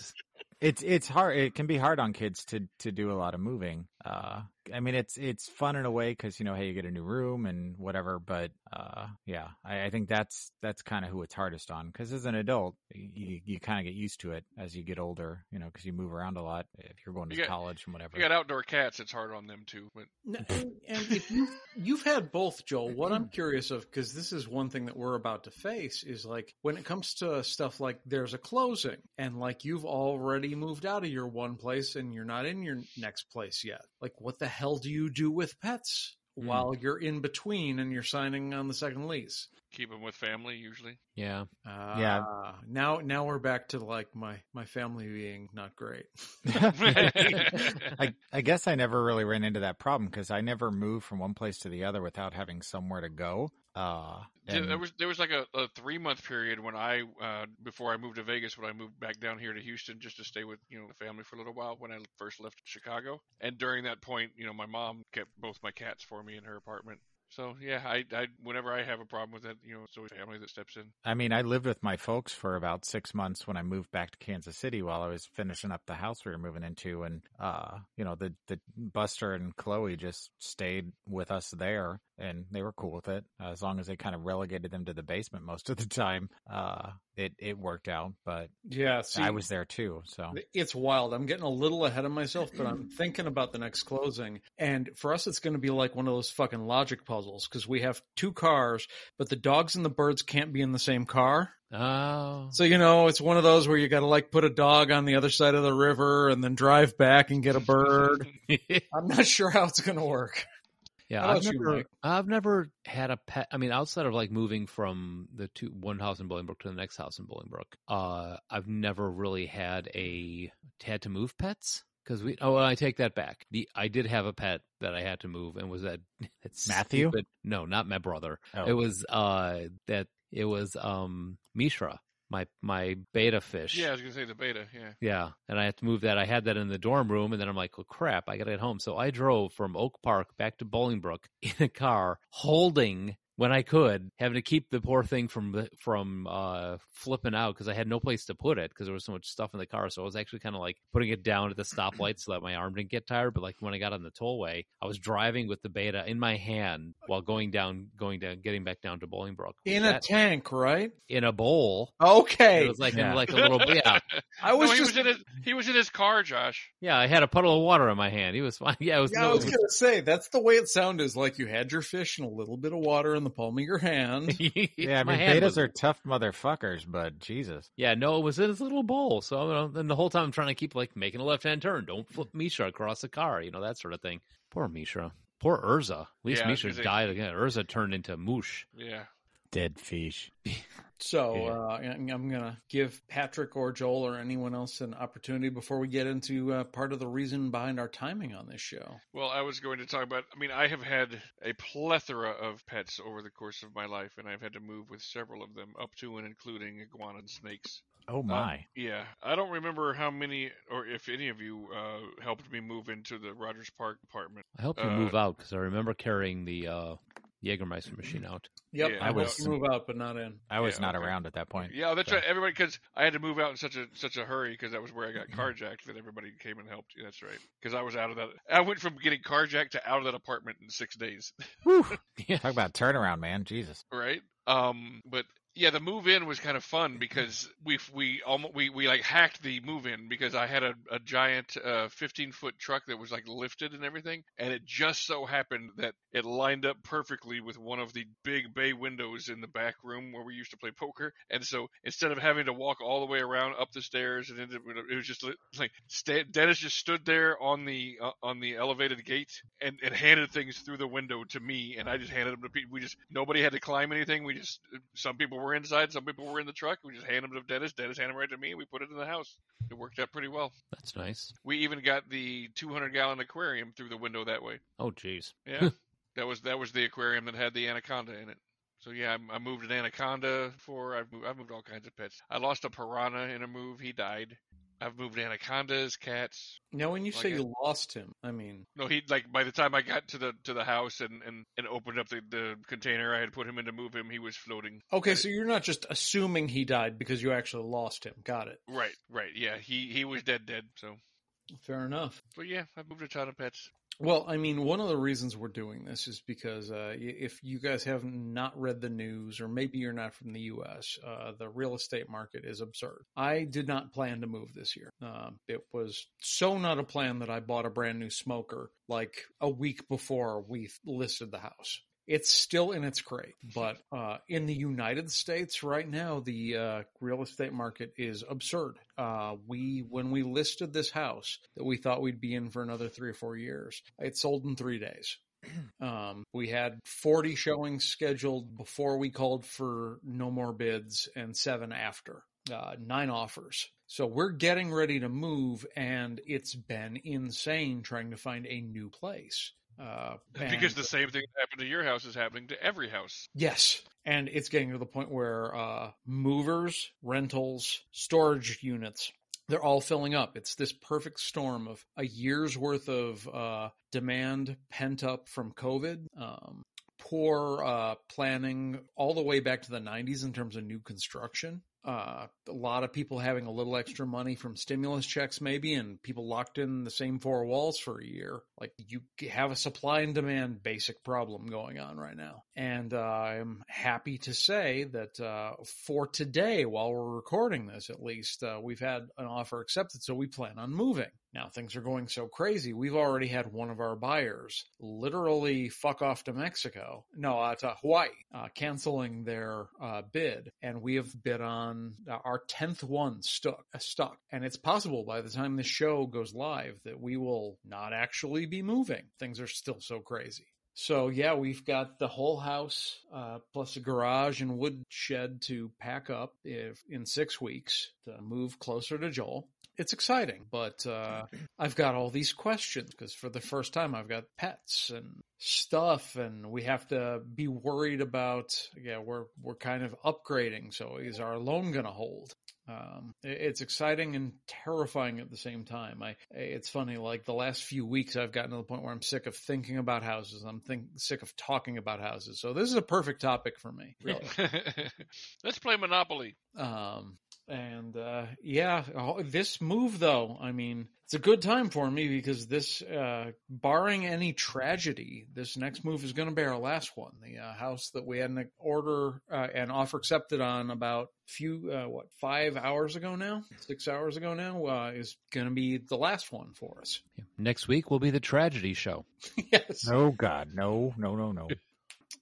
it's it's hard it can be hard on kids to to do a lot of moving uh i mean it's it's fun in a way because you know hey you get a new room and whatever but uh yeah i, I think that's that's kind of who it's hardest on because as an adult you you kind of get used to it as you get older you know because you move around a lot if you're going to You got- college and whatever You got outdoor cats. It's hard on them too. But N- And, and if you you've had both, Joel, what I'm curious of because this is one thing that we're about to face is like when it comes to stuff like there's a closing and like you've already moved out of your one place and you're not in your next place yet. Like what the hell do you do with pets Hmm. while you're in between and you're signing on the second lease? keep them with family usually. Yeah. Yeah. Ah, Now now we're back to like my my family being not great. I, I guess I never really ran into that problem because I never moved from one place to the other without having somewhere to go. Uh, and- there was there was like a, a three month period when I uh, before I moved to Vegas when I moved back down here to Houston just to stay with you know the family for a little while when I first left Chicago. And during that point you know my mom kept both my cats for me in her apartment. So yeah I I whenever I have a problem with it you know it's always family that steps in. I mean, I lived with my folks for about six months when I moved back to Kansas City while I was finishing up the house we were moving into, and uh, you know, the the Buster and Chloe just stayed with us there, and they were cool with it uh, as long as they kind of relegated them to the basement most of the time. Uh, it it worked out, but Yeah, see, I was there too, so It's wild. I'm getting a little ahead of myself, but I'm thinking about the next closing. And for us, it's going to be like one of those fucking logic puzzles because we have two cars, but the dogs and the birds can't be in the same car. Oh. So, you know, it's one of those where you got to like put a dog on the other side of the river and then drive back and get a bird. I'm not sure how it's going to work. Yeah, I've about you, never, I've never had a pet. I mean, outside of like moving from the two one house in Bolingbrook to the next house in Bolingbrook, uh, I've never really had a had to move pets because we. Oh, I take that back. The I did have a pet that I had to move, and was that it's Matthew? stupid- No, not my brother. Oh. It was uh that it was um Mishra. My my betta fish. Yeah, I was gonna say the betta. Yeah. Yeah, and I had to move that. I had that in the dorm room, and then I'm like, well, crap, I got to get home. So I drove from Oak Park back to Bolingbrook in a car, holding when I could, having to keep the poor thing from from uh, flipping out because I had no place to put it because there was so much stuff in the car. So I was actually kind of like putting it down at the stoplight so that my arm didn't get tired. But like when I got on the tollway, I was driving with the betta in my hand while going down, going down, getting back down to Bolingbrook In a tank, right? in a bowl. Okay. It was like Yeah. in like a little yeah. I was no, he was in his he was in his car, Josh. Yeah, I had a puddle of water in my hand. He was fine. Yeah, it was. Yeah, no, I was it gonna say that's the way it sounded. Is like you had your fish and a little bit of water in the palm of your hand. Yeah, I My mean, hand bettas was- are tough motherfuckers, but Jesus. Yeah, no, it was in his little bowl. So you know, then the whole time I'm trying to keep like making a left hand turn. Don't flip Mishra across the car. You know that sort of thing. Poor Mishra. Poor Urza. At least Yeah, Mishra died again. Urza turned into moosh. Yeah. Dead fish. So Yeah. uh, I'm I'm gonna give Patrick or Joel or anyone else an opportunity before we get into uh, part of the reason behind our timing on this show. Well, I was going to talk about. I mean, I have had a plethora of pets over the course of my life, and I've had to move with several of them, up to and including iguana and snakes. Oh Um, my. yeah, I don't remember how many, or if any of you uh, helped me move into the Rogers Park apartment. I helped you Uh, move out because I remember carrying the uh, Jägermeister machine out. Yep, Yeah, I I was was- move out, but not in. I was yeah, not okay. around at that point. Yeah, that's So- right. Everybody, because I had to move out in such a such a hurry because that was where I got carjacked. That everybody came and helped. That's right. Because I was out of that. I went from getting carjacked to out of that apartment in six days. Yeah. Talk about turnaround, man. Jesus. right? Um, but yeah, the move in was kind of fun because we we almost we, we like hacked the move in because I had a, a giant uh, 15 foot truck that was like lifted and everything, and it just so happened that it lined up perfectly with one of the big bay windows in the back room where we used to play poker. And so instead of having to walk all the way around up the stairs and into, it was just like Dennis just stood there on the uh, on the elevated gate and, and handed things through the window to me, and I just handed them to people. We just nobody had to climb anything. We just some people were inside, some people were in the truck. We just handed them to Dennis. Dennis handed them right to me, and we put it in the house. It worked out pretty well. That's nice. We even got the 200 gallon aquarium through the window that way. Oh, jeez. Yeah, that was that was the aquarium that had the anaconda in it. So yeah, I, I moved an anaconda for. I've moved, I've moved all kinds of pets. I lost a piranha in a move. He died. I've moved anacondas, cats. Now, when you Like say I- you lost him, I mean, No, he like by the time I got to the to the house and and, and opened up the, the container I had put him in to move him, he was floating. okay, so you're not just assuming he died because you actually lost him. Got it. Right, right, yeah. He he was dead, dead. So, Fair enough. but yeah, I moved a ton of pets. Well, I mean, one of the reasons we're doing this is because uh, if you guys have not read the news, or maybe you're not from the U.S., uh, the real estate market is absurd. I did not plan to move this year. Um, it was so not a plan that I bought a brand new smoker like a week before we listed the house. It's still in its crate, but uh, in the United States right now, the uh, real estate market is absurd. Uh, we when we listed this house that we thought we'd be in for another three or four years, it sold in three days. Um, we had 40 showings scheduled before we called for no more bids and seven after, uh, nine offers. So we're getting ready to move and it's been insane trying to find a new place. Uh, Because the same thing that happened to your house is happening to every house. Yes. And it's getting to the point where uh, movers, rentals, storage units, they're all filling up. It's this perfect storm of a year's worth of uh, demand pent up from COVID, um, poor uh, planning all the way back to the 90s in terms of new construction. Uh, a lot of people having a little extra money from stimulus checks, maybe, and people locked in the same four walls for a year. Like you have a supply and demand basic problem going on right now. And uh, I'm happy to say that uh, for today, while we're recording this, at least, uh, we've had an offer accepted, so we plan on moving. Now things are going so crazy. We've already had one of our buyers literally fuck off to Mexico. No, uh, to Hawaii, uh, canceling their uh, bid, and we have bid on our tenth one stuck. Uh, stuck, and it's possible by the time this show goes live that we will not actually be moving. Things are still so crazy. So yeah, we've got the whole house uh, plus a garage and woodshed to pack up if in six weeks to move closer to Joel. It's exciting, but uh, I've got all these questions because for the first time I've got pets and stuff, and we have to be worried about. Yeah, we're we're kind of upgrading. So is our loan going to hold? Um, it- it's exciting and terrifying at the same time. I, it's funny, like the last few weeks, I've gotten to the point where I'm sick of thinking about houses. I'm think, sick of talking about houses. So this is a perfect topic for me, really. Let's play Monopoly. Um, and uh, yeah, oh, this move though, I mean, it's a good time for me because this, uh, barring any tragedy, this next move is going to be our last one. The uh, house that we had an order uh, and offer accepted on about few uh, what five hours ago now, six hours ago now, uh, is going to be the last one for us. Next week will be the tragedy show. yes. No, God, no, no, no, no.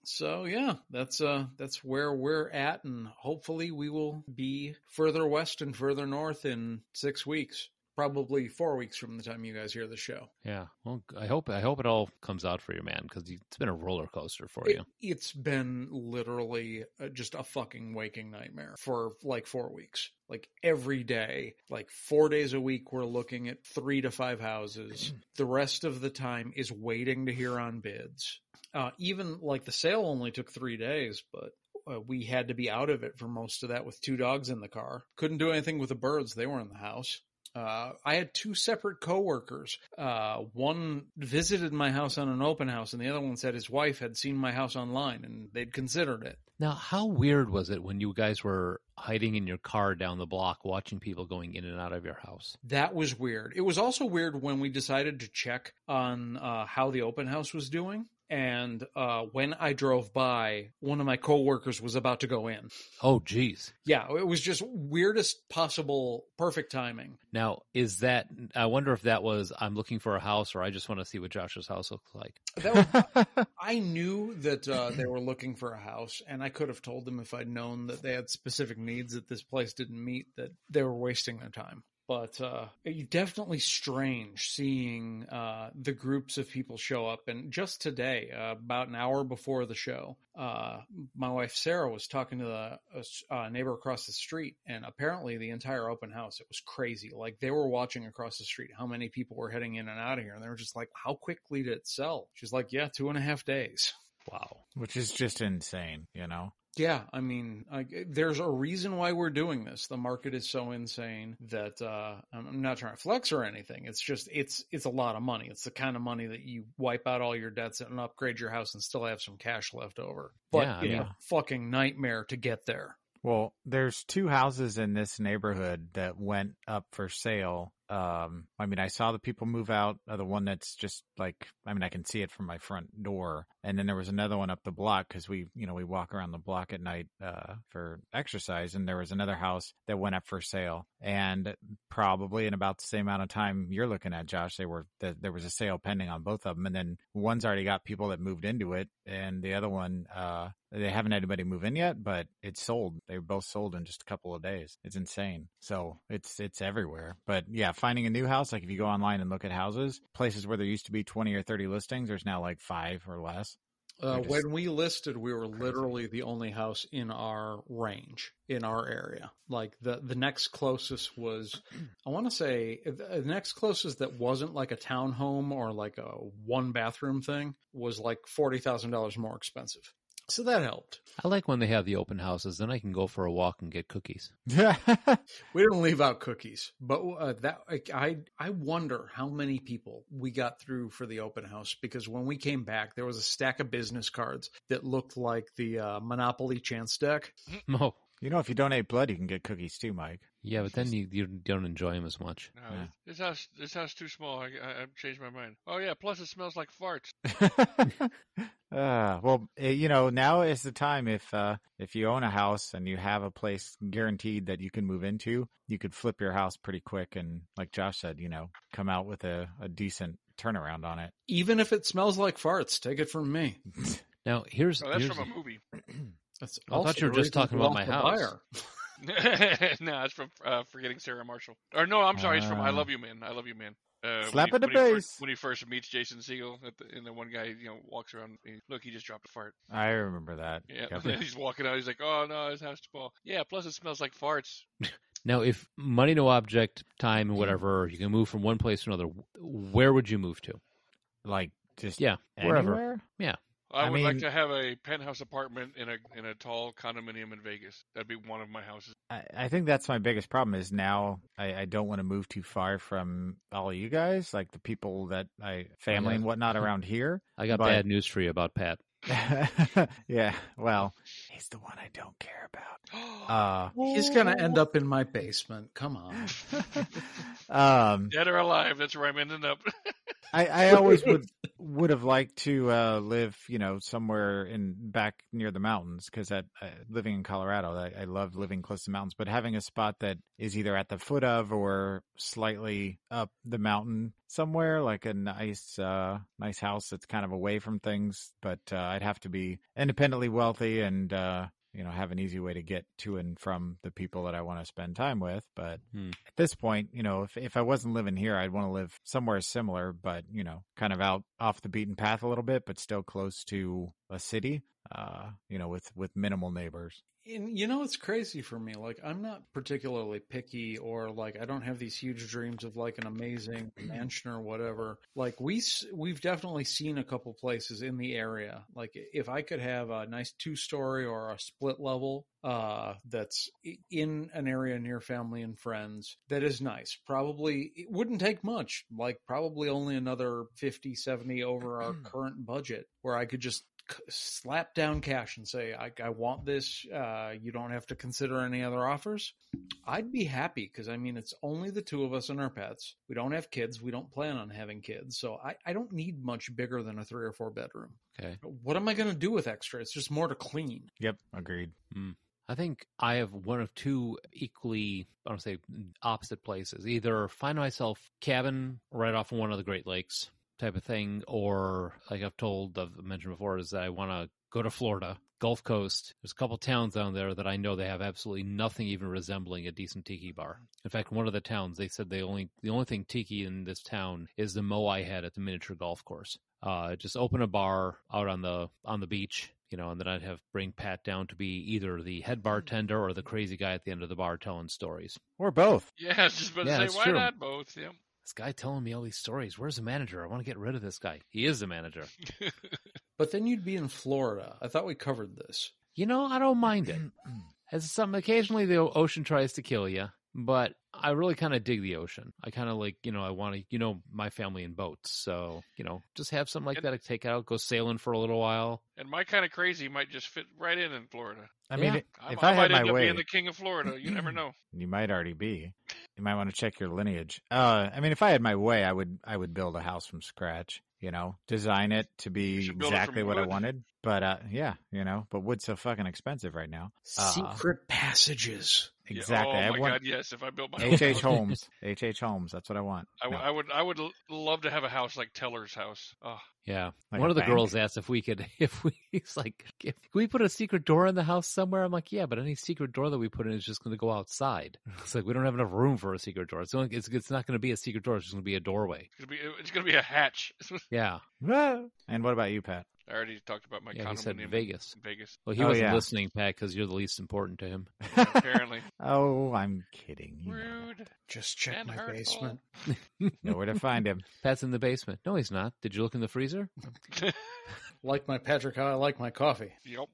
So yeah, that's uh that's where we're at, and hopefully we will be further west and further north in six weeks. Probably four weeks from the time you guys hear the show. Yeah. Well, I hope I hope it all comes out for you, man, because it's been a roller coaster for It, you. it's been literally uh, just a fucking waking nightmare for like four weeks. Like every day, like four days a week, we're looking at three to five houses. the rest of the time is waiting to hear on bids. Uh, even like the sale only took three days, but uh, we had to be out of it for most of that with two dogs in the car. Couldn't do anything with the birds; they were in the house. Uh, I had two separate coworkers. Uh, one visited my house on an open house, and the other one said his wife had seen my house online and they'd considered it. Now, how weird was it when you guys were hiding in your car down the block, watching people going in and out of your house? That was weird. It was also weird when we decided to check on uh, how the open house was doing. And uh, when I drove by, one of my coworkers was about to go in. Oh, geez. Yeah, it was just weirdest possible perfect timing. Now, is that? I wonder if that was I'm looking for a house, or I just want to see what Josh's house looks like. That was, I knew that uh, they were looking for a house, and I could have told them if I'd known that they had specific needs that this place didn't meet, that they were wasting their time. But uh, definitely strange seeing uh, the groups of people show up. And just today, uh, about an hour before the show, uh, my wife Sarah was talking to the uh, neighbor across the street, and apparently the entire open house it was crazy. Like they were watching across the street how many people were heading in and out of here, and they were just like, "How quickly did it sell?" She's like, "Yeah, two and a half days." Wow. Which is just insane, you know? Yeah, I mean, I, there's a reason why we're doing this. The market is so insane that uh, I'm I'm not trying to flex or anything. It's just it's it's a lot of money. It's the kind of money that you wipe out all your debts and upgrade your house and still have some cash left over. But Yeah, I it's mean- a fucking nightmare to get there. Well, there's two houses in this neighborhood that went up for sale. Um, I mean, I saw the people move out. Uh, the one that's just like, I mean, I can see it from my front door. And then there was another one up the block because we, you know, we walk around the block at night, uh, for exercise. And there was another house that went up for sale. And probably in about the same amount of time you're looking at, Josh, they were, th- there was a sale pending on both of them. And then one's already got people that moved into it. And the other one, uh, they haven't had anybody move in yet, but it's sold. They were both sold in just a couple of days. It's insane. So it's it's everywhere. But yeah, finding a new house, like if you go online and look at houses, places where there used to be twenty or thirty listings, there's now like five or less. Uh, just- when we listed, we were literally the only house in our range in our area. Like the the next closest was, I want to say the next closest that wasn't like a townhome or like a one bathroom thing was like forty thousand dollars more expensive. So that helped. I like when they have the open houses. Then I can go for a walk and get cookies. We didn't leave out cookies, but uh, that I I wonder how many people we got through for the open house because when we came back, there was a stack of business cards that looked like the uh, Monopoly chance deck. Oh, you know, if you donate blood, you can get cookies too, Mike. yeah, but then you, you don't enjoy them as much. No, Yeah. this house this house too small. I, I I've changed my mind. Oh yeah, plus it smells like farts. uh, well, eh, you know, now is the time if uh, if you own a house and you have a place guaranteed that you can move into, you could flip your house pretty quick and, like Josh said, you know, come out with a, a decent turnaround on it. Even if it smells like farts, take it from me. Now here's, Oh, that's here's from a movie. That's I thought you were just talking about my the house. buyer. no, it's from uh, Forgetting Sarah Marshall. Or no, I'm sorry, it's from I Ah. Love You Man. I Love You Man. Uh, Slap he- at the when he fir- base. when he first meets Jason Segel, at the, and the one guy, you know, walks around. And, Look, he just dropped a fart. I remember that. Yeah, Yep. he's walking out. He's like, "Oh no, his house too small." Yeah, plus it smells like farts. Now, if money, no object, time, and whatever, you can move from one place to another. Where would you move to? Like just Yeah, wherever. anywhere? I, I would like to have a penthouse apartment in a in a tall condominium in Vegas. That'd be one of my houses. I, I think that's my biggest problem is now I, I don't want to move too far from all of you guys, like the people that I family Yeah. and whatnot around here. I got But- bad news for you about Pat. yeah, well, he's the one I don't care about. Uh, He's gonna end up in my basement. Come on. um, Dead or alive, that's where I'm ending up. I, I always would would have liked to uh, live, you know, somewhere in back near the mountains because uh, living in Colorado, I, I love living close to mountains. But having a spot that is either at the foot of or slightly up the mountain somewhere, like a nice uh, nice house that's kind of away from things, but uh, I'd have to be independently wealthy and. Uh, you know, have an easy way to get to and from the people that I want to spend time with. But Hmm. at this point, you know, if if I wasn't living here, I'd want to live somewhere similar, but you know, kind of out off the beaten path a little bit, but still close to a city. Uh, you know, with with minimal neighbors. And you know, it's crazy for me. Like, I'm not particularly picky, or like, I don't have these huge dreams of like an amazing mansion or whatever. Like, we, we've definitely seen a couple places in the area. Like, if I could have a nice two story or a split level, uh, that's in an area near family and friends, that is nice. Probably it wouldn't take much. Like, probably only another 50, 70 over our current budget, where I could just slap down cash and say, I, I want this. Uh, you don't have to consider any other offers. I'd be happy because I mean, it's only the two of us and our pets. We don't have kids. We don't plan on having kids. So I, I don't need much bigger than a three or four bedroom. Okay. What am I going to do with extra? It's just more to clean. Yep, agreed. I think I have one of two equally, I don't say opposite places. Either find myself cabin right off of one of the Great Lakes type of thing, or like I've told, I've mentioned before, is that I want to go to Florida, Gulf Coast. There's a couple towns down there that I know they have absolutely nothing even resembling a decent tiki bar. In fact, one of the towns they said they only the only thing tiki in this town is the moai head at the miniature golf course. Uh, just open a bar out on the on the beach, you know, and then I'd have bring Pat down to be either the head bartender or the crazy guy at the end of the bar telling stories. Or both. yeah, I was just about to Yeah, say, why true. not both? Yeah. This guy telling me all these stories. Where's the manager? I want to get rid of this guy. He is the manager. But then you'd be in Florida. I thought we covered this. You know, I don't mind it. As some occasionally the ocean tries to kill you, but I really kind of dig the ocean. I kind of like, you know, I want to, you know, my family in boats, so you know, just have something like And- that to take out, go sailing for a little while. And my kind of crazy might just fit right in in Florida. I mean, Yeah. if I I, had might my end up way, being the king of Florida. You never know. you might already be. You might want to check your lineage. Uh, I mean, if I had my way, I would I would build a house from scratch. You know, design it to be should build it exactly from what I wanted. But uh, yeah, you know, but wood's so fucking expensive right now. Uh, Secret passages. Yeah, Exactly. Oh I my want god, yes. If I built my H. own H. house, Holmes. H. H. Holmes. That's what I want. I, w- No. I would, I would love to have a house like Teller's house. Oh, Yeah. Like One of the bank? girls asked if we could, if we, he's like, if, can we put a secret door in the house somewhere? I'm like, yeah, but any secret door that we put in is just going to go outside. It's like, we don't have enough room for a secret door. It's, only, it's, it's not going to be a secret door. It's just going to be a doorway. it's gonna be, it's gonna be a hatch. Yeah. And what about you, Pat? I already talked about my Yeah, he said condominium Vegas. in Vegas. Well, he Oh, wasn't yeah. listening, Pat, because you're the least important to him. Apparently, oh, I'm kidding. You rude Just check and my hurtful. basement. know where to find him. Pat's in the basement. No, he's not. Did you look in the freezer? Like my Patrick, how I like my coffee. Yep,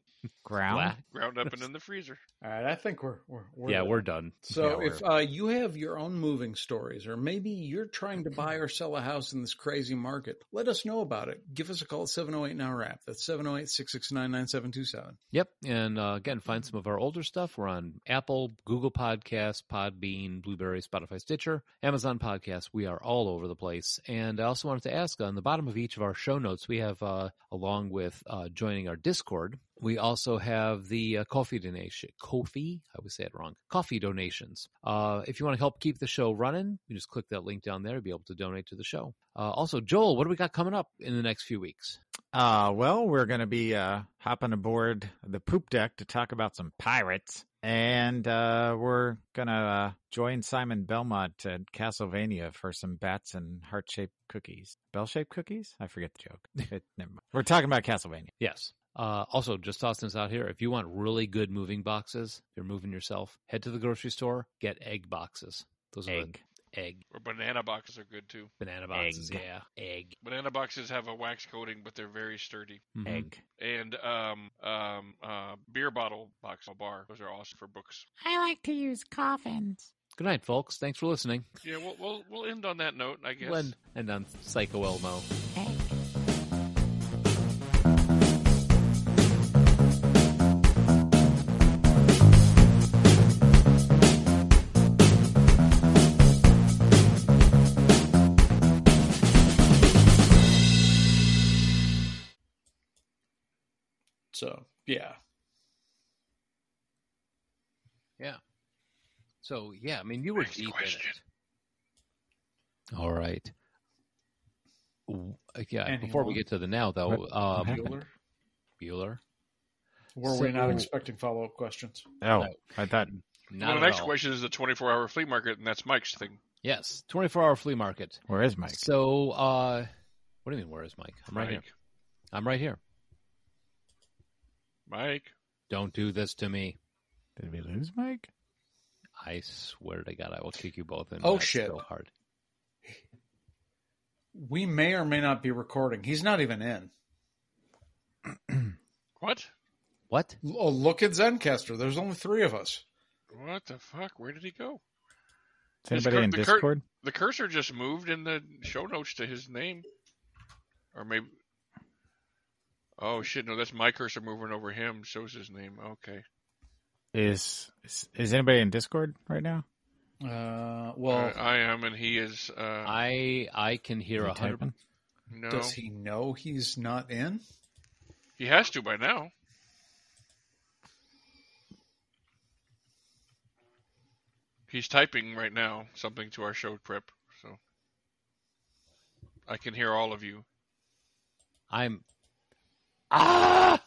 Ground. Black. ground up and in the freezer. All right, I think we're we're, we're yeah, there. we're done. So Yeah, if uh, you have your own moving stories, or maybe you're trying to buy or sell a house in this crazy market, let us know about it. Give us a call at 708 Now Wrap. That's 708 669 9727. Yep. And uh, again, find some of our older stuff. We're on Apple, Google Podcasts, Podbean, Blubrry, Spotify, Stitcher, Amazon Podcasts. We are all over the place. And I also wanted to ask on the bottom of each of our show notes, we have, uh, along with uh, joining our Discord, we also have the uh, coffee donation. Kofi, I would say it wrong. Coffee donations. Uh, if you want to help keep the show running, you just click that link down there to be able to donate to the show. Uh, also, Joel, what do we got coming up in the next few weeks? Uh, well, we're going to be uh, hopping aboard the poop deck to talk about some pirates. And uh, we're going to uh, join Simon Belmont at Castlevania for some bats and heart shaped cookies. Bell shaped cookies? I forget the joke. It, never mind. We're talking about Castlevania. Yes. Uh, also, just tossing this out here. If you want really good moving boxes, if you're moving yourself, head to the grocery store, get egg boxes. Those are Egg. the egg Or banana boxes are good too. banana boxes. Egg. Yeah, egg. Banana boxes have a wax coating, but they're very sturdy. Mhm. Egg. And um um uh beer bottle box bar. Those are awesome for books. I like to use coffins. Good night, folks. Thanks for listening. Yeah, we'll we'll, we'll end on that note, I guess. We'll end, end on Psycho Elmo. Egg. So yeah, I mean, you were Next deep question. in it. All right. Uh, Yeah. Anyone? Before we get to the now, though, What- um, Bueller. Bueller. Were we not expecting follow up questions? No. I thought Not well, the next all. question is the 24 hour flea market, and that's Mike's thing. Yes, twenty-four hour flea market. where is Mike? So, uh, what do you mean? Where is Mike? I'm right Mike. here. I'm right here. Mike. Don't do this to me. Did we lose Mike? I swear to God, I will kick you both in. Oh, shit. So hard. We may or may not be recording. He's not even in. What? What? Oh, look at Zencastr. There's only three of us. What the fuck? Where did he go? Is anybody cur- in the cur- Discord? The cursor just moved in the show notes to his name. Or maybe. Oh shit! No, that's my cursor moving over him. Shows his name. Okay. Is, is is anybody in Discord right now? Uh, Well, well, I am, and he is. Uh, I I can hear Is a hundred. no, does he know he's not in? he has to by now. He's typing right now something to our show prep, so I can hear all of you. I'm. Ah!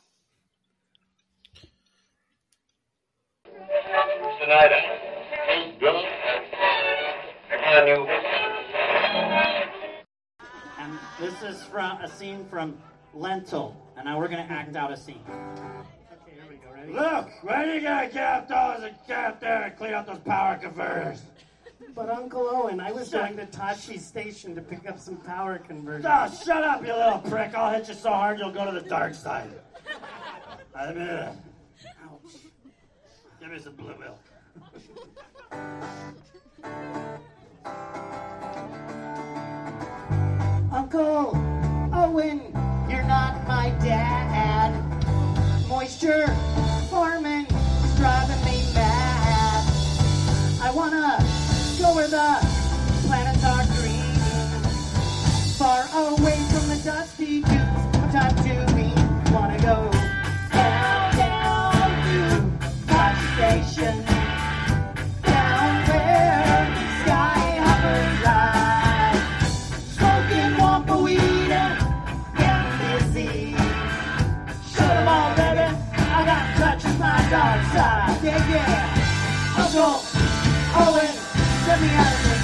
Snyder. Bill. Can you? And this is from a scene from Lentil, and now we're gonna act out a scene. Okay, here we go. Ready? Look, when you gonna get up those and get up there and clean up those power converters? But Uncle Owen, I was going to Tosche Station to pick up some power converters. Oh, shut up, you little prick. I'll hit you so hard you'll go to the dark side. I mean, uh, Ouch. give me some blue milk. Uncle oh, Owen, you're not my dad. Moisture farming is driving me mad. I wanna go where the planets are green, far away Owen, get me out of this